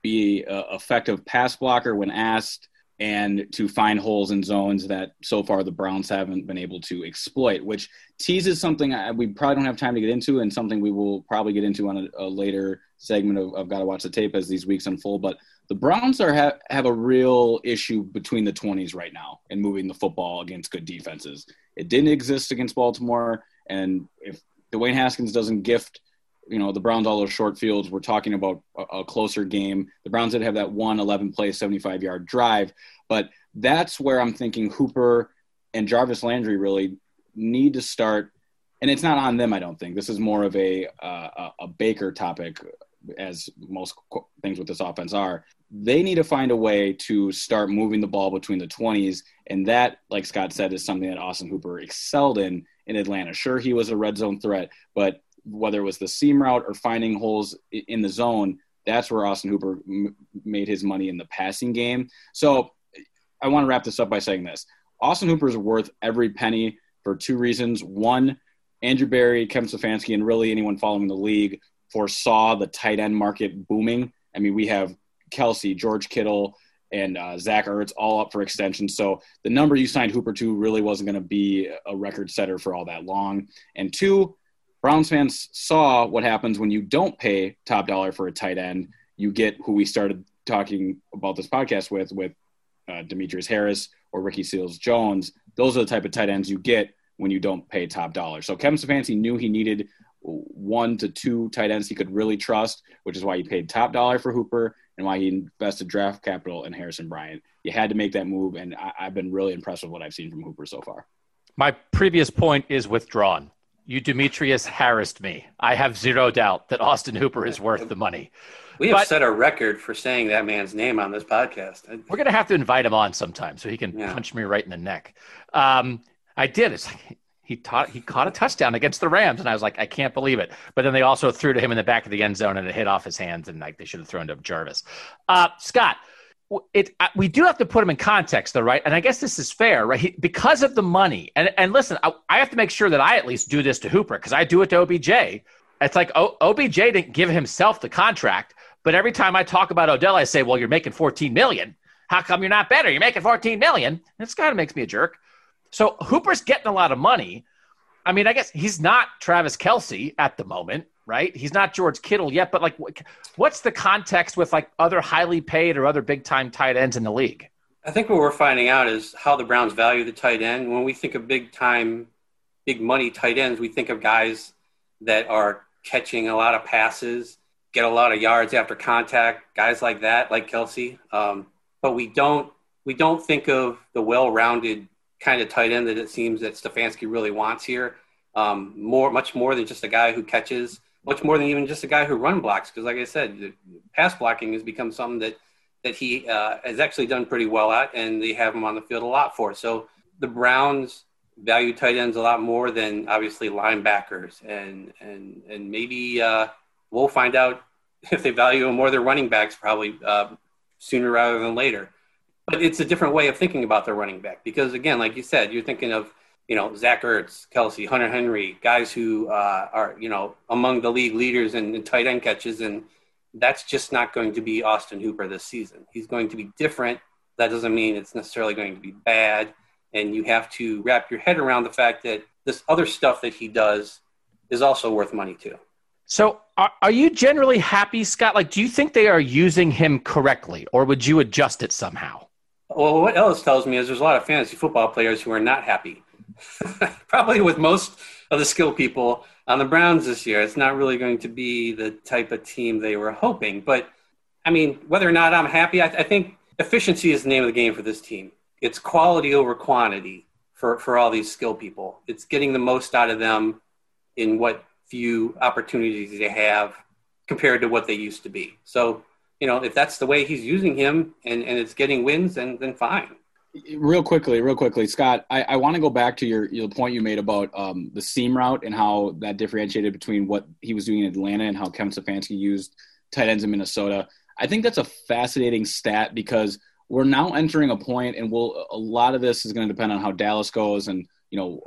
be effective pass blocker when asked, and to find holes in zones that so far the Browns haven't been able to exploit, which teases something we probably don't have time to get into and something we will probably get into on a, a later segment of, of Got to Watch the Tape as these weeks unfold. But the Browns are ha- have a real issue between the 20s right now in moving the football against good defenses. It didn't exist against Baltimore, and if Dwayne Haskins doesn't gift, you know, the Browns all those short fields, we're talking about a, a closer game. The Browns did have that one 11 play, 75 yard drive, but that's where I'm thinking Hooper and Jarvis Landry really need to start. And it's not on them, I don't think. This is more of a uh, a Baker topic as most things with this offense are, they need to find a way to start moving the ball between the 20s. And that, like Scott said, is something that Austin Hooper excelled in in Atlanta. Sure, he was a red zone threat, but whether it was the seam route or finding holes in the zone, that's where Austin Hooper m- made his money in the passing game. So I want to wrap this up by saying this Austin Hooper is worth every penny for two reasons. One, Andrew Berry, Kevin Stefanski, and really anyone following the league foresaw the tight end market booming. I mean, we have Kelce, George Kittle, and uh, Zach Ertz all up for extension. So the number you signed Hooper to really wasn't going to be a record setter for all that long. And two, Browns fans saw what happens when you don't pay top dollar for a tight end. You get who we started talking about this podcast with, with uh, Demetrius Harris or Ricky Seals Jones. Those are the type of tight ends you get when you don't pay top dollar. So Kevin Stefanski knew he needed one to two tight ends he could really trust, which is why he paid top dollar for Hooper and why he invested draft capital in Harrison Bryant. You had to make that move, and I, have been really impressed with what I've seen from Hooper so far. My previous point is withdrawn. You Demetrius harassed me. I have zero doubt that Austin Hooper is worth the money. We have but, set a record for saying that man's name on this podcast. We're going to have to invite him on sometime so he can yeah. punch me right in the neck. Um, I did. It's like he taught he caught a touchdown against the Rams, and I was like, I can't believe it. But then they also threw to him in the back of the end zone, and it hit off his hands, and like they should have thrown to Jarvis. Uh, Scott, it we do have to put him in context, though, right? And I guess this is fair, right? He, because of the money, and and listen, I, I, have to make sure that I at least do this to Hooper because I do it to OBJ. It's like o, OBJ didn't give himself the contract, but every time I talk about Odell, I say, well, you're making 14 million. How come you're not better? You're making 14 million. This kind of makes me a jerk. So Hooper's getting a lot of money. I mean, I guess he's not Travis Kelce at the moment, right? He's not George Kittle yet, but like, what's the context with like other highly paid or other big time tight ends in the league? I think what we're finding out is how the Browns value the tight end. When we think of big time, big money tight ends, we think of guys that are catching a lot of passes, get a lot of yards after contact, guys like that, like Kelce. Um, but we don't we don't think of the well-rounded kind of tight end that it seems that Stefanski really wants here. Um, more, much more than just a guy who catches, much more than even just a guy who run blocks. Because, like I said, pass blocking has become something that that he uh, has actually done pretty well at, and they have him on the field a lot for. So the Browns value tight ends a lot more than obviously linebackers, and and and maybe uh, we'll find out if they value him more their running backs probably uh, sooner rather than later but it's a different way of thinking about the running back because again, like you said, you're thinking of you know Zach Ertz, Kelce, Hunter Henry, guys who uh, are you know among the league leaders in, in tight end catches, and That's just not going to be Austin Hooper this season. He's going to be different. That doesn't mean it's necessarily going to be bad. And you have to wrap your head around the fact that this other stuff that he does is also worth money too. So, are, are you generally happy, Scott? Like, do you think they are using him correctly, or would you adjust it somehow? Well, what Ellis tells me is there's a lot of fantasy football players who are not happy. Probably with most of the skill people on the Browns this year. It's not really going to be the type of team they were hoping. But I mean, whether or not I'm happy, I, I think efficiency is the name of the game for this team. It's quality over quantity for, for all these skill people. It's getting the most out of them in what few opportunities they have compared to what they used to be. So, you know, if that's the way he's using him and, and it's getting wins, then then fine real quickly, real quickly, Scott, I, I want to go back to your, your point you made about um, the seam route and how that differentiated between what he was doing in Atlanta and how Kevin Stefanski used tight ends in Minnesota. I think that's a fascinating stat because we're now entering a point, and we'll a lot of this is going to depend on how Dallas goes and you know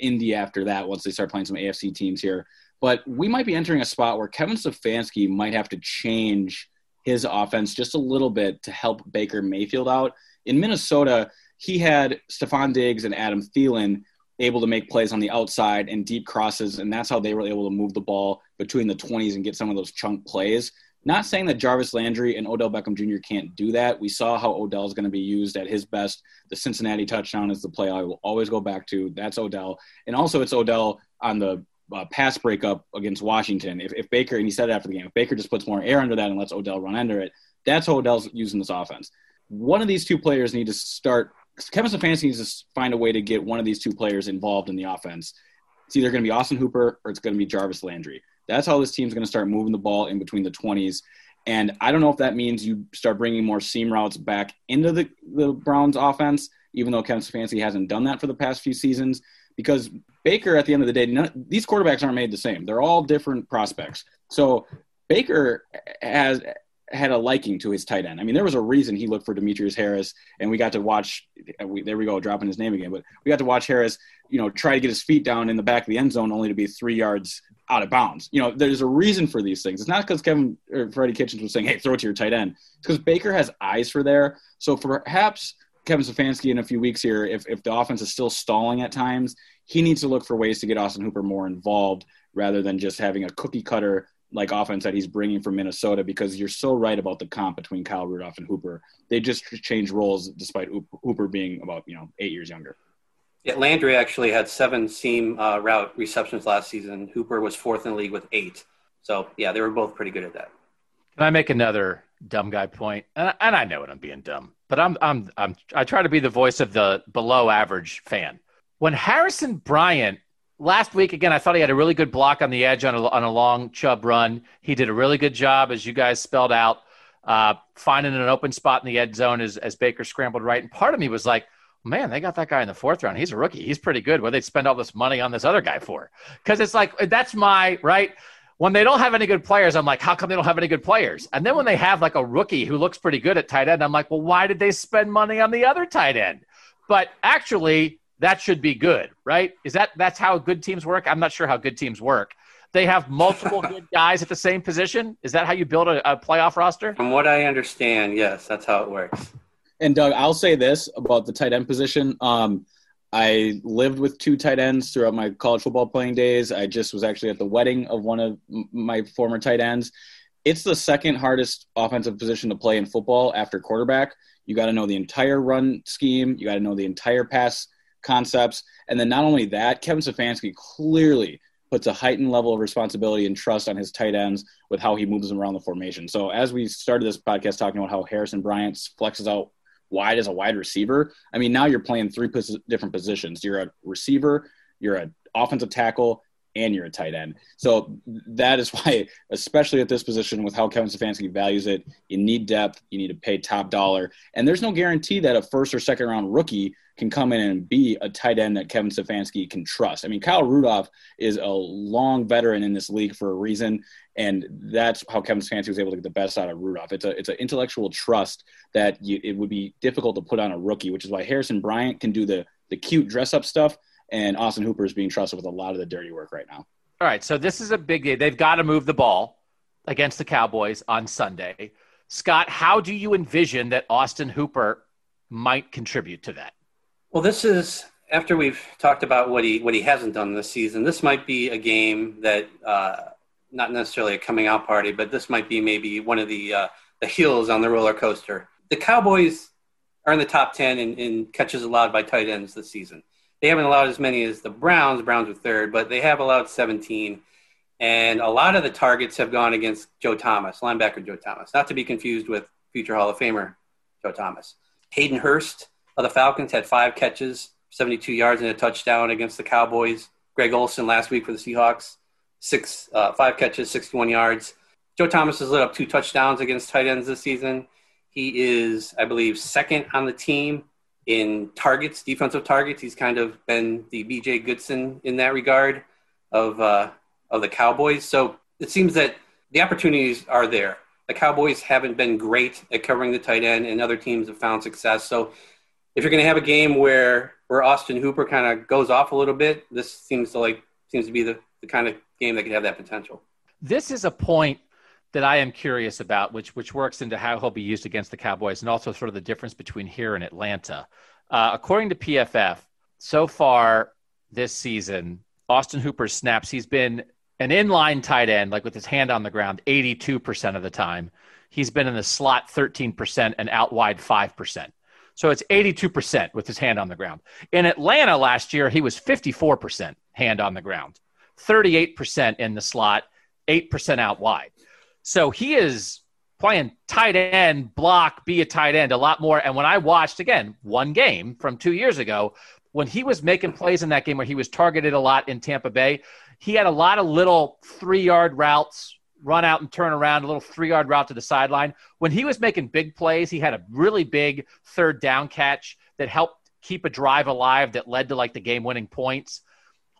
Indy after that once they start playing some AFC teams here. But we might be entering a spot where Kevin Stefanski might have to change his offense just a little bit to help Baker Mayfield out in Minnesota, he had Stefon Diggs and Adam Thielen able to make plays on the outside and deep crosses, and that's how they were able to move the ball between the 20s and get some of those chunk plays. Not saying that Jarvis Landry and Odell Beckham Jr. can't do that. We saw how Odell is going to be used at his best. The Cincinnati touchdown is the play I will always go back to. That's Odell. And also, it's Odell on the uh, pass breakup against Washington. If, if Baker, and he said after the game, if Baker just puts more air under that and lets Odell run under it, that's how Odell's using this offense one of these two players need to start. Kevin Stefanski needs to find a way to get one of these two players involved in the offense. It's either going to be Austin Hooper or it's going to be Jarvis Landry. That's how this team's going to start moving the ball in between the 20s. And I don't know if that means you start bringing more seam routes back into the, the Browns offense, even though Kevin Stefanski hasn't done that for the past few seasons. Because Baker, at the end of the day, none, these quarterbacks aren't made the same. They're all different prospects. So Baker has had a liking to his tight end. I mean, there was a reason he looked for Demetrius Harris, and we got to watch. We, there we go, dropping his name again. But we got to watch Harris, you know, try to get his feet down in the back of the end zone, only to be three yards out of bounds. You know, there's a reason for these things. It's not because Kevin or Freddie Kitchens was saying, "Hey, throw it to your tight end." It's because Baker has eyes for there. So perhaps Kevin Stefanski in a few weeks here, if if the offense is still stalling at times, he needs to look for ways to get Austin Hooper more involved rather than just having a cookie cutter like offense that he's bringing from Minnesota because you're so right about the comp between Kyle Rudolph and Hooper. They just changed roles despite Hooper being about you know eight years younger. Yeah, Landry actually had seven seam uh, route receptions last season. Hooper was fourth in the league with eight. So yeah, they were both pretty good at that. Can I make another dumb guy point? And, and I know it, I'm being dumb, but I'm I'm I'm I try to be the voice of the below average fan. When Harrison Bryant last week again, I thought he had a really good block on the edge on a, on a long Chubb run. He did a really good job, as you guys spelled out, uh, finding an open spot in the end zone as, as Baker scrambled right. And part of me was like, man, they got that guy in the fourth round. He's a rookie. He's pretty good. What they spend all this money on this other guy for? Because it's like that's my right. When they don't have any good players, I'm like, how come they don't have any good players? And then when they have like a rookie who looks pretty good at tight end, I'm like, well, why did they spend money on the other tight end? But actually, that should be good, right? Is that that's how good teams work? I'm not sure how good teams work. They have multiple good guys at the same position. Is that how you build a, a playoff roster? From what I understand, yes, that's how it works. And Doug, I'll say this about the tight end position. Um, I lived with two tight ends throughout my college football playing days. I just was actually at the wedding of one of my former tight ends. It's the second hardest offensive position to play in football after quarterback. You got to know the entire run scheme. You got to know the entire pass concepts. And then not only that, Kevin Stefanski clearly puts a heightened level of responsibility and trust on his tight ends with how he moves them around the formation. So as we started this podcast talking about how Harrison Bryant flexes out wide as a wide receiver, I mean now you're playing three pos- different positions. You're a receiver, you're an offensive tackle, and you're a tight end. So that is why, especially at this position with how Kevin Stefanski values it, you need depth, you need to pay top dollar. And there's no guarantee that a first or second round rookie can come in and be a tight end that Kevin Stefanski can trust. I mean, Kyle Rudolph is a long veteran in this league for a reason, and that's how Kevin Stefanski was able to get the best out of Rudolph. It's a it's an intellectual trust that you, it would be difficult to put on a rookie, which is why Harrison Bryant can do the the cute dress up stuff, and Austin Hooper is being trusted with a lot of the dirty work right now. All right, so this is a big day. They've got to move the ball. against the Cowboys on Sunday. Scott, how do you envision that Austin Hooper might contribute to that? Well, this is after we've talked about what he what he hasn't done this season. This might be a game that uh, not necessarily a coming out party, but this might be maybe one of the uh, the heels on the roller coaster. The Cowboys are in the top ten in, in catches allowed by tight ends this season. They haven't allowed as many as the Browns. Browns are third, but they have allowed 17. And a lot of the targets have gone against Joe Thomas, linebacker Joe Thomas, not to be confused with future Hall of Famer Joe Thomas. Hayden Hurst the Falcons had five catches, 72 yards and a touchdown against the Cowboys. Greg Olsen last week for the Seahawks, six, uh, five catches, 61 yards. Joe Thomas has lit up two touchdowns against tight ends this season. He is, I believe, second on the team in targets, defensive targets. He's kind of been the B.J. Goodson in that regard of uh, of the Cowboys. So it seems that the opportunities are there. The Cowboys haven't been great at covering the tight end, and other teams have found success. So if you're going to have a game where where Austin Hooper kind of goes off a little bit, this seems to like seems to be the, the kind of game that could have that potential. This is a point that I am curious about, which which works into how he'll be used against the Cowboys, and also sort of the difference between here and Atlanta. Uh, according to PFF, so far this season, Austin Hooper's snaps, he's been an inline tight end, like with his hand on the ground, 82% of the time. He's been in the slot 13% and out wide 5%. So it's 82% with his hand on the ground. In Atlanta last year, he was 54% hand on the ground, 38% in the slot, 8% out wide. So he is playing tight end, block, be a tight end a lot more. And when I watched again one game from two years ago, when he was making plays in that game where he was targeted a lot in Tampa Bay, he had a lot of little three yard routes, run out and turn around, a little three yard route to the sideline. When he was making big plays, he had a really big third down catch that helped keep a drive alive that led to like the game winning points.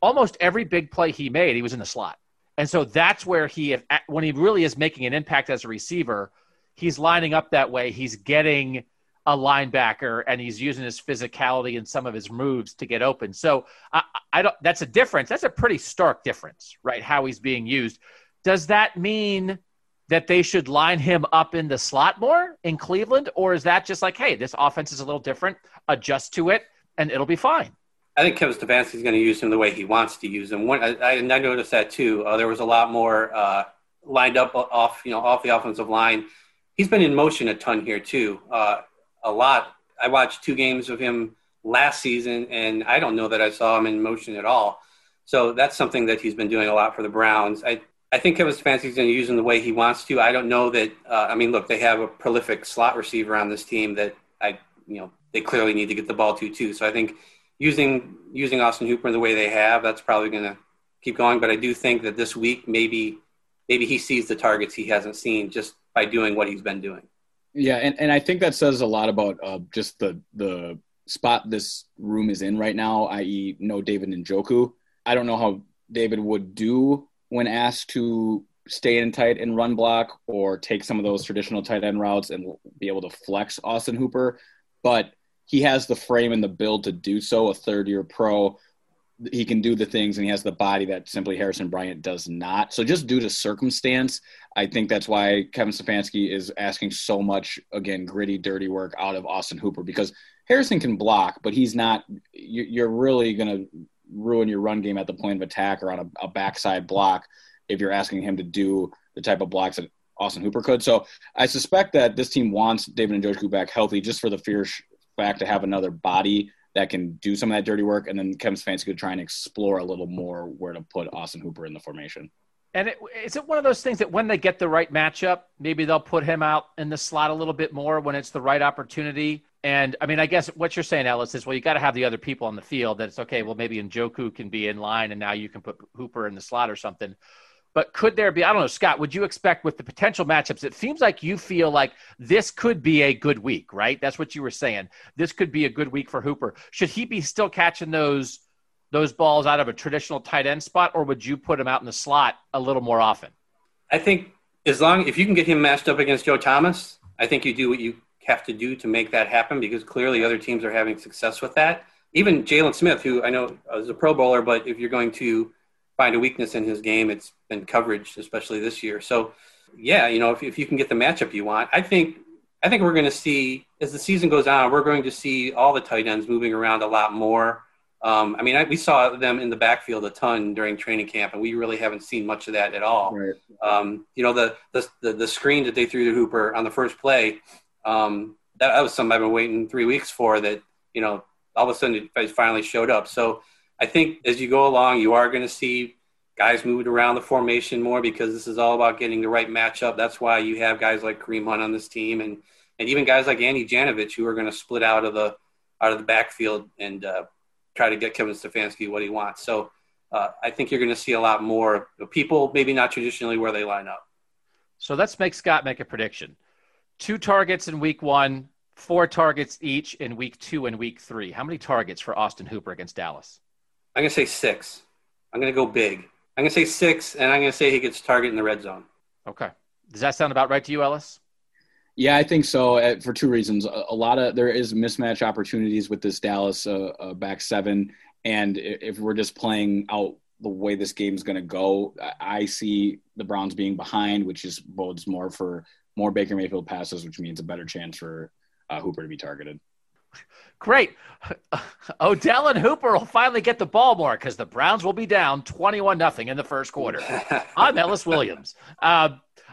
Almost every big play he made, he was in the slot. And so that's where he, when he really is making an impact as a receiver, he's lining up that way. He's getting a linebacker and he's using his physicality and some of his moves to get open. So I, I don't, that's a difference. That's a pretty stark difference, right? How he's being used. Does that mean that they should line him up in the slot more in Cleveland? Or is that just like, hey, this offense is a little different, adjust to it, and it'll be fine? I think Kevin Stefanski is going to use him the way he wants to use him. When, I, I, noticed that too. Uh, there was a lot more uh, lined up off, you know, off the offensive line. He's been in motion a ton here too, uh, a lot. I watched two games of him last season, and I don't know that I saw him in motion at all. So that's something that he's been doing a lot for the Browns. I, I think Kevin Stefanski is going to use him the way he wants to. I don't know that. Uh, I mean, look, they have a prolific slot receiver on this team that I, you know, they clearly need to get the ball to too. So I think using using Austin Hooper the way they have, that's probably going to keep going. But I do think that this week maybe maybe he sees the targets he hasn't seen just by doing what he's been doing. Yeah, and, and I think that says a lot about uh, just the the spot this room is in right now, i.e., no David Njoku. I don't know how David would do when asked to stay in tight and run block or take some of those traditional tight end routes and be able to flex Austin Hooper, but he has the frame and the build to do so. A third year pro, he can do the things and he has the body that simply Harrison Bryant does not. So just due to circumstance, I think that's why Kevin Stefanski is asking so much again gritty, dirty work out of Austin Hooper because Harrison can block, but he's not. You're really going to ruin your run game at the point of attack or on a, a backside block if you're asking him to do the type of blocks that Austin Hooper could. So I suspect that this team wants David and Njoku back healthy just for the fear fact to have another body that can do some of that dirty work, and then Kevin Stefanski could try and explore a little more where to put Austin Hooper in the formation. And it, is it one of those things that when they get the right matchup, maybe they'll put him out in the slot a little bit more when it's the right opportunity? And I mean, I guess what you're saying, Ellis, is well, you got to have the other people on the field. That it's okay. Well, maybe Njoku can be in line, and now you can put Hooper in the slot or something. But could there be, I don't know, Scott, would you expect with the potential matchups? It seems like you feel like this could be a good week, right? That's what you were saying. This could be a good week for Hooper. Should he be still catching those those balls out of a traditional tight end spot, or would you put him out in the slot a little more often? I think as long if you can get him matched up against Joe Thomas, I think you do what you have to do to make that happen because clearly other teams are having success with that. Even Jaylon Smith, who I know is a Pro Bowler, but if you're going to find a weakness in his game, it's been coverage, especially this year. So yeah, you know, if, if you can get the matchup you want, I think I think we're going to see as the season goes on, we're going to see all the tight ends moving around a lot more. Um, I mean, I, we saw them in the backfield a ton during training camp, and we really haven't seen much of that at all. Right. Um, you know, the, the, the the screen that they threw to Hooper on the first play, um, that, was something I've been waiting three weeks for. That you know, all of a sudden it finally showed up. So I think as you go along, you are going to see guys moving around the formation more because this is all about getting the right matchup. That's why you have guys like Kareem Hunt on this team, and and even guys like Andy Janovich who are going to split out of the out of the backfield and uh, try to get Kevin Stefanski what he wants. So uh, I think you're going to see a lot more people, maybe not traditionally where they line up. So let's make Scott make a prediction. Two targets in week one, four targets each in week two and week three. How many targets for Austin Hooper against Dallas? I'm going to say six. I'm going to go big. I'm going to say six, and I'm going to say he gets target in the red zone. Okay. Does that sound about right to you, Ellis? Yeah, I think so. Uh, for two reasons, a, a, lot of there is mismatch opportunities with this Dallas uh, uh, back seven, and if we're just playing out the way this game is going to go, I see the Browns being behind, which is bodes more for more Baker Mayfield passes, which means a better chance for uh, Hooper to be targeted. Great. Odell and Hooper will finally get the ball more because the Browns will be down 21 nothing in the first quarter. I'm Ellis Williams. Uh,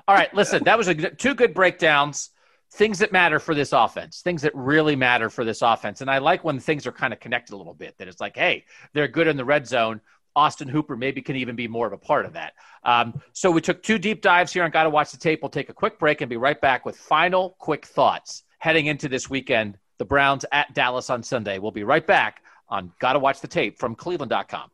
all right, listen, that was a, two good breakdowns. Things that matter for this offense, things that really matter for this offense. And I like when things are kind of connected a little bit, that it's like, hey, they're good in the red zone. Austin Hooper maybe can even be more of a part of that. Um, so we took two deep dives here on Got to Watch the Tape. We'll take a quick break and be right back with final quick thoughts heading into this weekend. The Browns at Dallas on Sunday. We'll be right back on Got to Watch the Tape from Cleveland.com.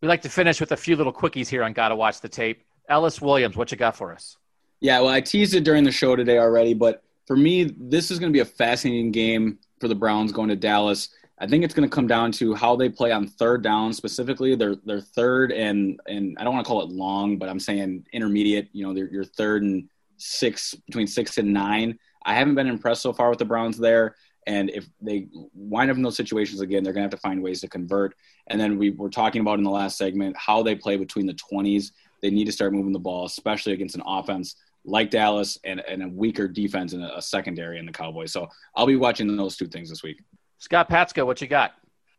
We like to finish with a few little quickies here on Got to Watch the Tape. Ellis Williams, what you got for us? Yeah, well, I teased it during the show today already, but for me, this is going to be a fascinating game for the Browns going to Dallas. I think it's going to come down to how they play on third down specifically. Their their third and and I don't want to call it long, but I'm saying intermediate. You know, your third and six between six and nine. I haven't been impressed so far with the Browns there. And if they wind up in those situations again, they're going to have to find ways to convert. And then we were talking about in the last segment how they play between the 20s. They need to start moving the ball, especially against an offense like Dallas and, and a weaker defense and a secondary in the Cowboys. So I'll be watching those two things this week. Scott Patsko, what you got?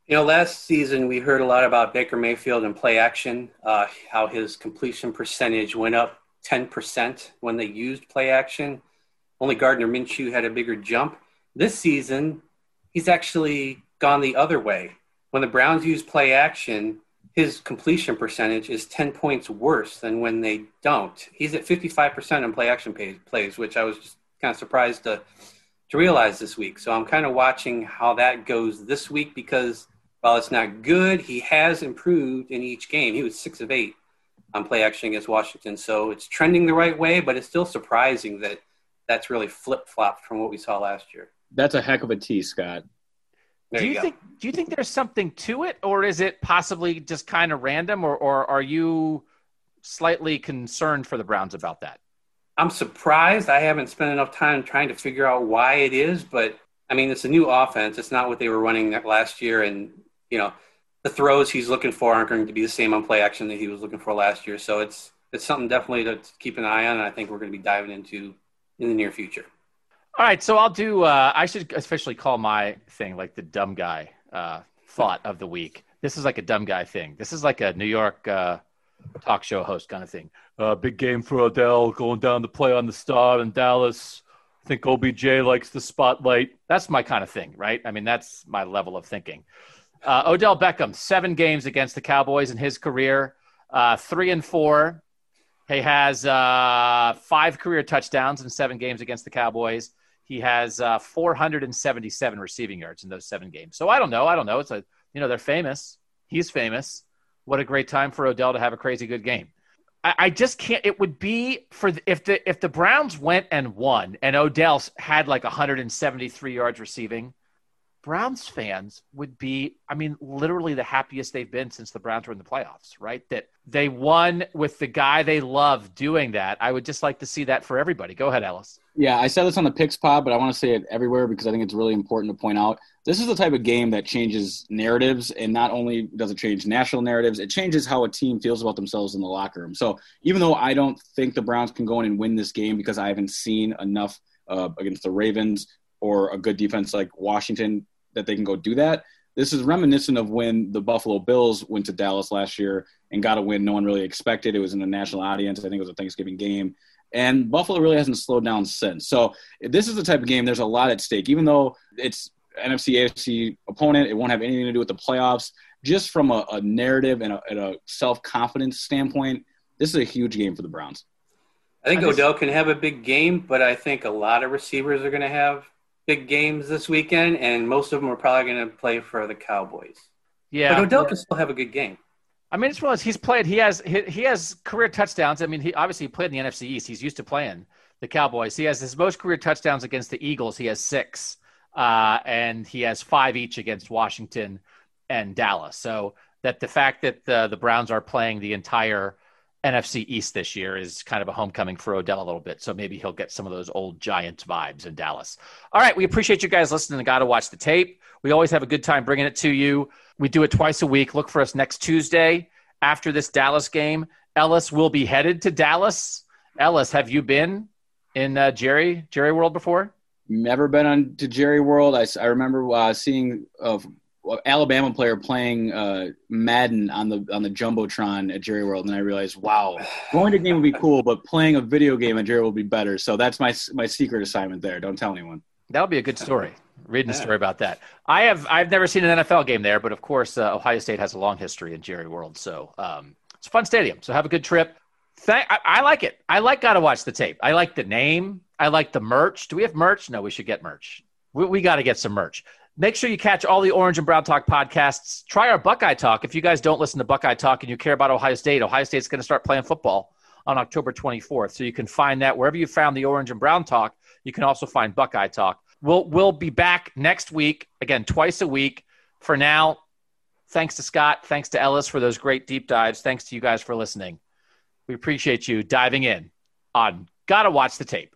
You know, last season we heard a lot about Baker Mayfield and play action, uh, how his completion percentage went up 10% when they used play action. Only Gardner Minshew had a bigger jump. This season, he's actually gone the other way. When the Browns use play action, his completion percentage is 10 points worse than when they don't. He's at 55% in play action plays, which I was just kind of surprised to, to realize this week. So I'm kind of watching how that goes this week because while it's not good, he has improved in each game. He was six of eight on play action against Washington. So it's trending the right way, but it's still surprising that that's really flip flopped from what we saw last year. That's a heck of a T, Scott. There do you, you think do you think there's something to it or is it possibly just kind of random or, or are you slightly concerned for the Browns about that? I'm surprised. I haven't spent enough time trying to figure out why it is, but I mean, it's a new offense. It's not what they were running last year. And, you know, the throws he's looking for aren't going to be the same on play action that he was looking for last year. So it's, it's something definitely to keep an eye on. And I think we're going to be diving into in the near future. All right, so I'll do. Uh, I should officially call my thing like the dumb guy uh, thought of the week. This is like a dumb guy thing. This is like a New York uh, talk show host kind of thing. Uh, big game for Odell going down to play on the star in Dallas. I think OBJ likes the spotlight. That's my kind of thing, right? I mean, that's my level of thinking. Uh, Odell Beckham, seven games against the Cowboys in his career, uh, three and four. He has uh, five career touchdowns in seven games against the Cowboys. He has uh, 477 receiving yards in those seven games. So I don't know. I don't know. It's a you know they're famous. He's famous. What a great time for Odell to have a crazy good game. I, I just can't. It would be for the, if the if the Browns went and won and Odell had like 173 yards receiving. Browns fans would be, I mean, literally the happiest they've been since the Browns were in the playoffs, right? That they won with the guy they love doing that. I would just like to see that for everybody. Go ahead, Ellis. Yeah, I said this on the picks pod, but I want to say it everywhere because I think it's really important to point out. This is the type of game that changes narratives, and not only does it change national narratives, it changes how a team feels about themselves in the locker room. So even though I don't think the Browns can go in and win this game because I haven't seen enough uh, against the Ravens or a good defense like Washington that they can go do that, this is reminiscent of when the Buffalo Bills went to Dallas last year and got a win no one really expected. It was in a national audience. I think it was a Thanksgiving game. And Buffalo really hasn't slowed down since. So this is the type of game, there's a lot at stake. Even though it's NFC AFC opponent, it won't have anything to do with the playoffs. Just from a, a narrative and a, a self confidence standpoint, this is a huge game for the Browns. I think Odell can have a big game, but I think a lot of receivers are going to have big games this weekend, and most of them are probably going to play for the Cowboys. Yeah, but Odell can still have a good game. I mean, it's well he's played. He has he, he has career touchdowns. I mean, he obviously played in the NFC East. He's used to playing the Cowboys. He has his most career touchdowns against the Eagles. He has six, uh, and he has five each against Washington and Dallas. So that the fact that the the Browns are playing the entire NFC East this year is kind of a homecoming for Odell a little bit. So maybe he'll get some of those old Giants vibes in Dallas. All right, we appreciate you guys listening Got to Watch the Tape. We always have a good time bringing it to you. We do it twice a week. Look for us next Tuesday after this Dallas game. Ellis will be headed to Dallas. Ellis, have you been in uh, Jerry Jerry World before? Never been on to Jerry World. I, I remember uh, seeing uh, Alabama player playing uh, Madden on the on the jumbotron at Jerry World, and I realized, wow, going to game would be cool, but playing a video game at Jerry would be better. So that's my my secret assignment there. Don't tell anyone. That would be a good story. Reading a story about that. I have I've never seen an NFL game there, but of course uh, Ohio State has a long history in Jerry World, so um, it's a fun stadium. So have a good trip. Thank, I, I like it. I like got to watch the tape. I like the name. I like the merch. Do we have merch? No, we should get merch. We, we got to get some merch. Make sure you catch all the Orange and Brown Talk podcasts. Try our Buckeye Talk. If you guys don't listen to Buckeye Talk and you care about Ohio State, Ohio State's going to start playing football on October 24th. So you can find that wherever you found the Orange and Brown Talk. You can also find Buckeye Talk. We'll we'll be back next week again, twice a week. For now, thanks to Scott, thanks to Ellis for those great deep dives. Thanks to you guys for listening. We appreciate you diving in on Gotta Watch the Tape.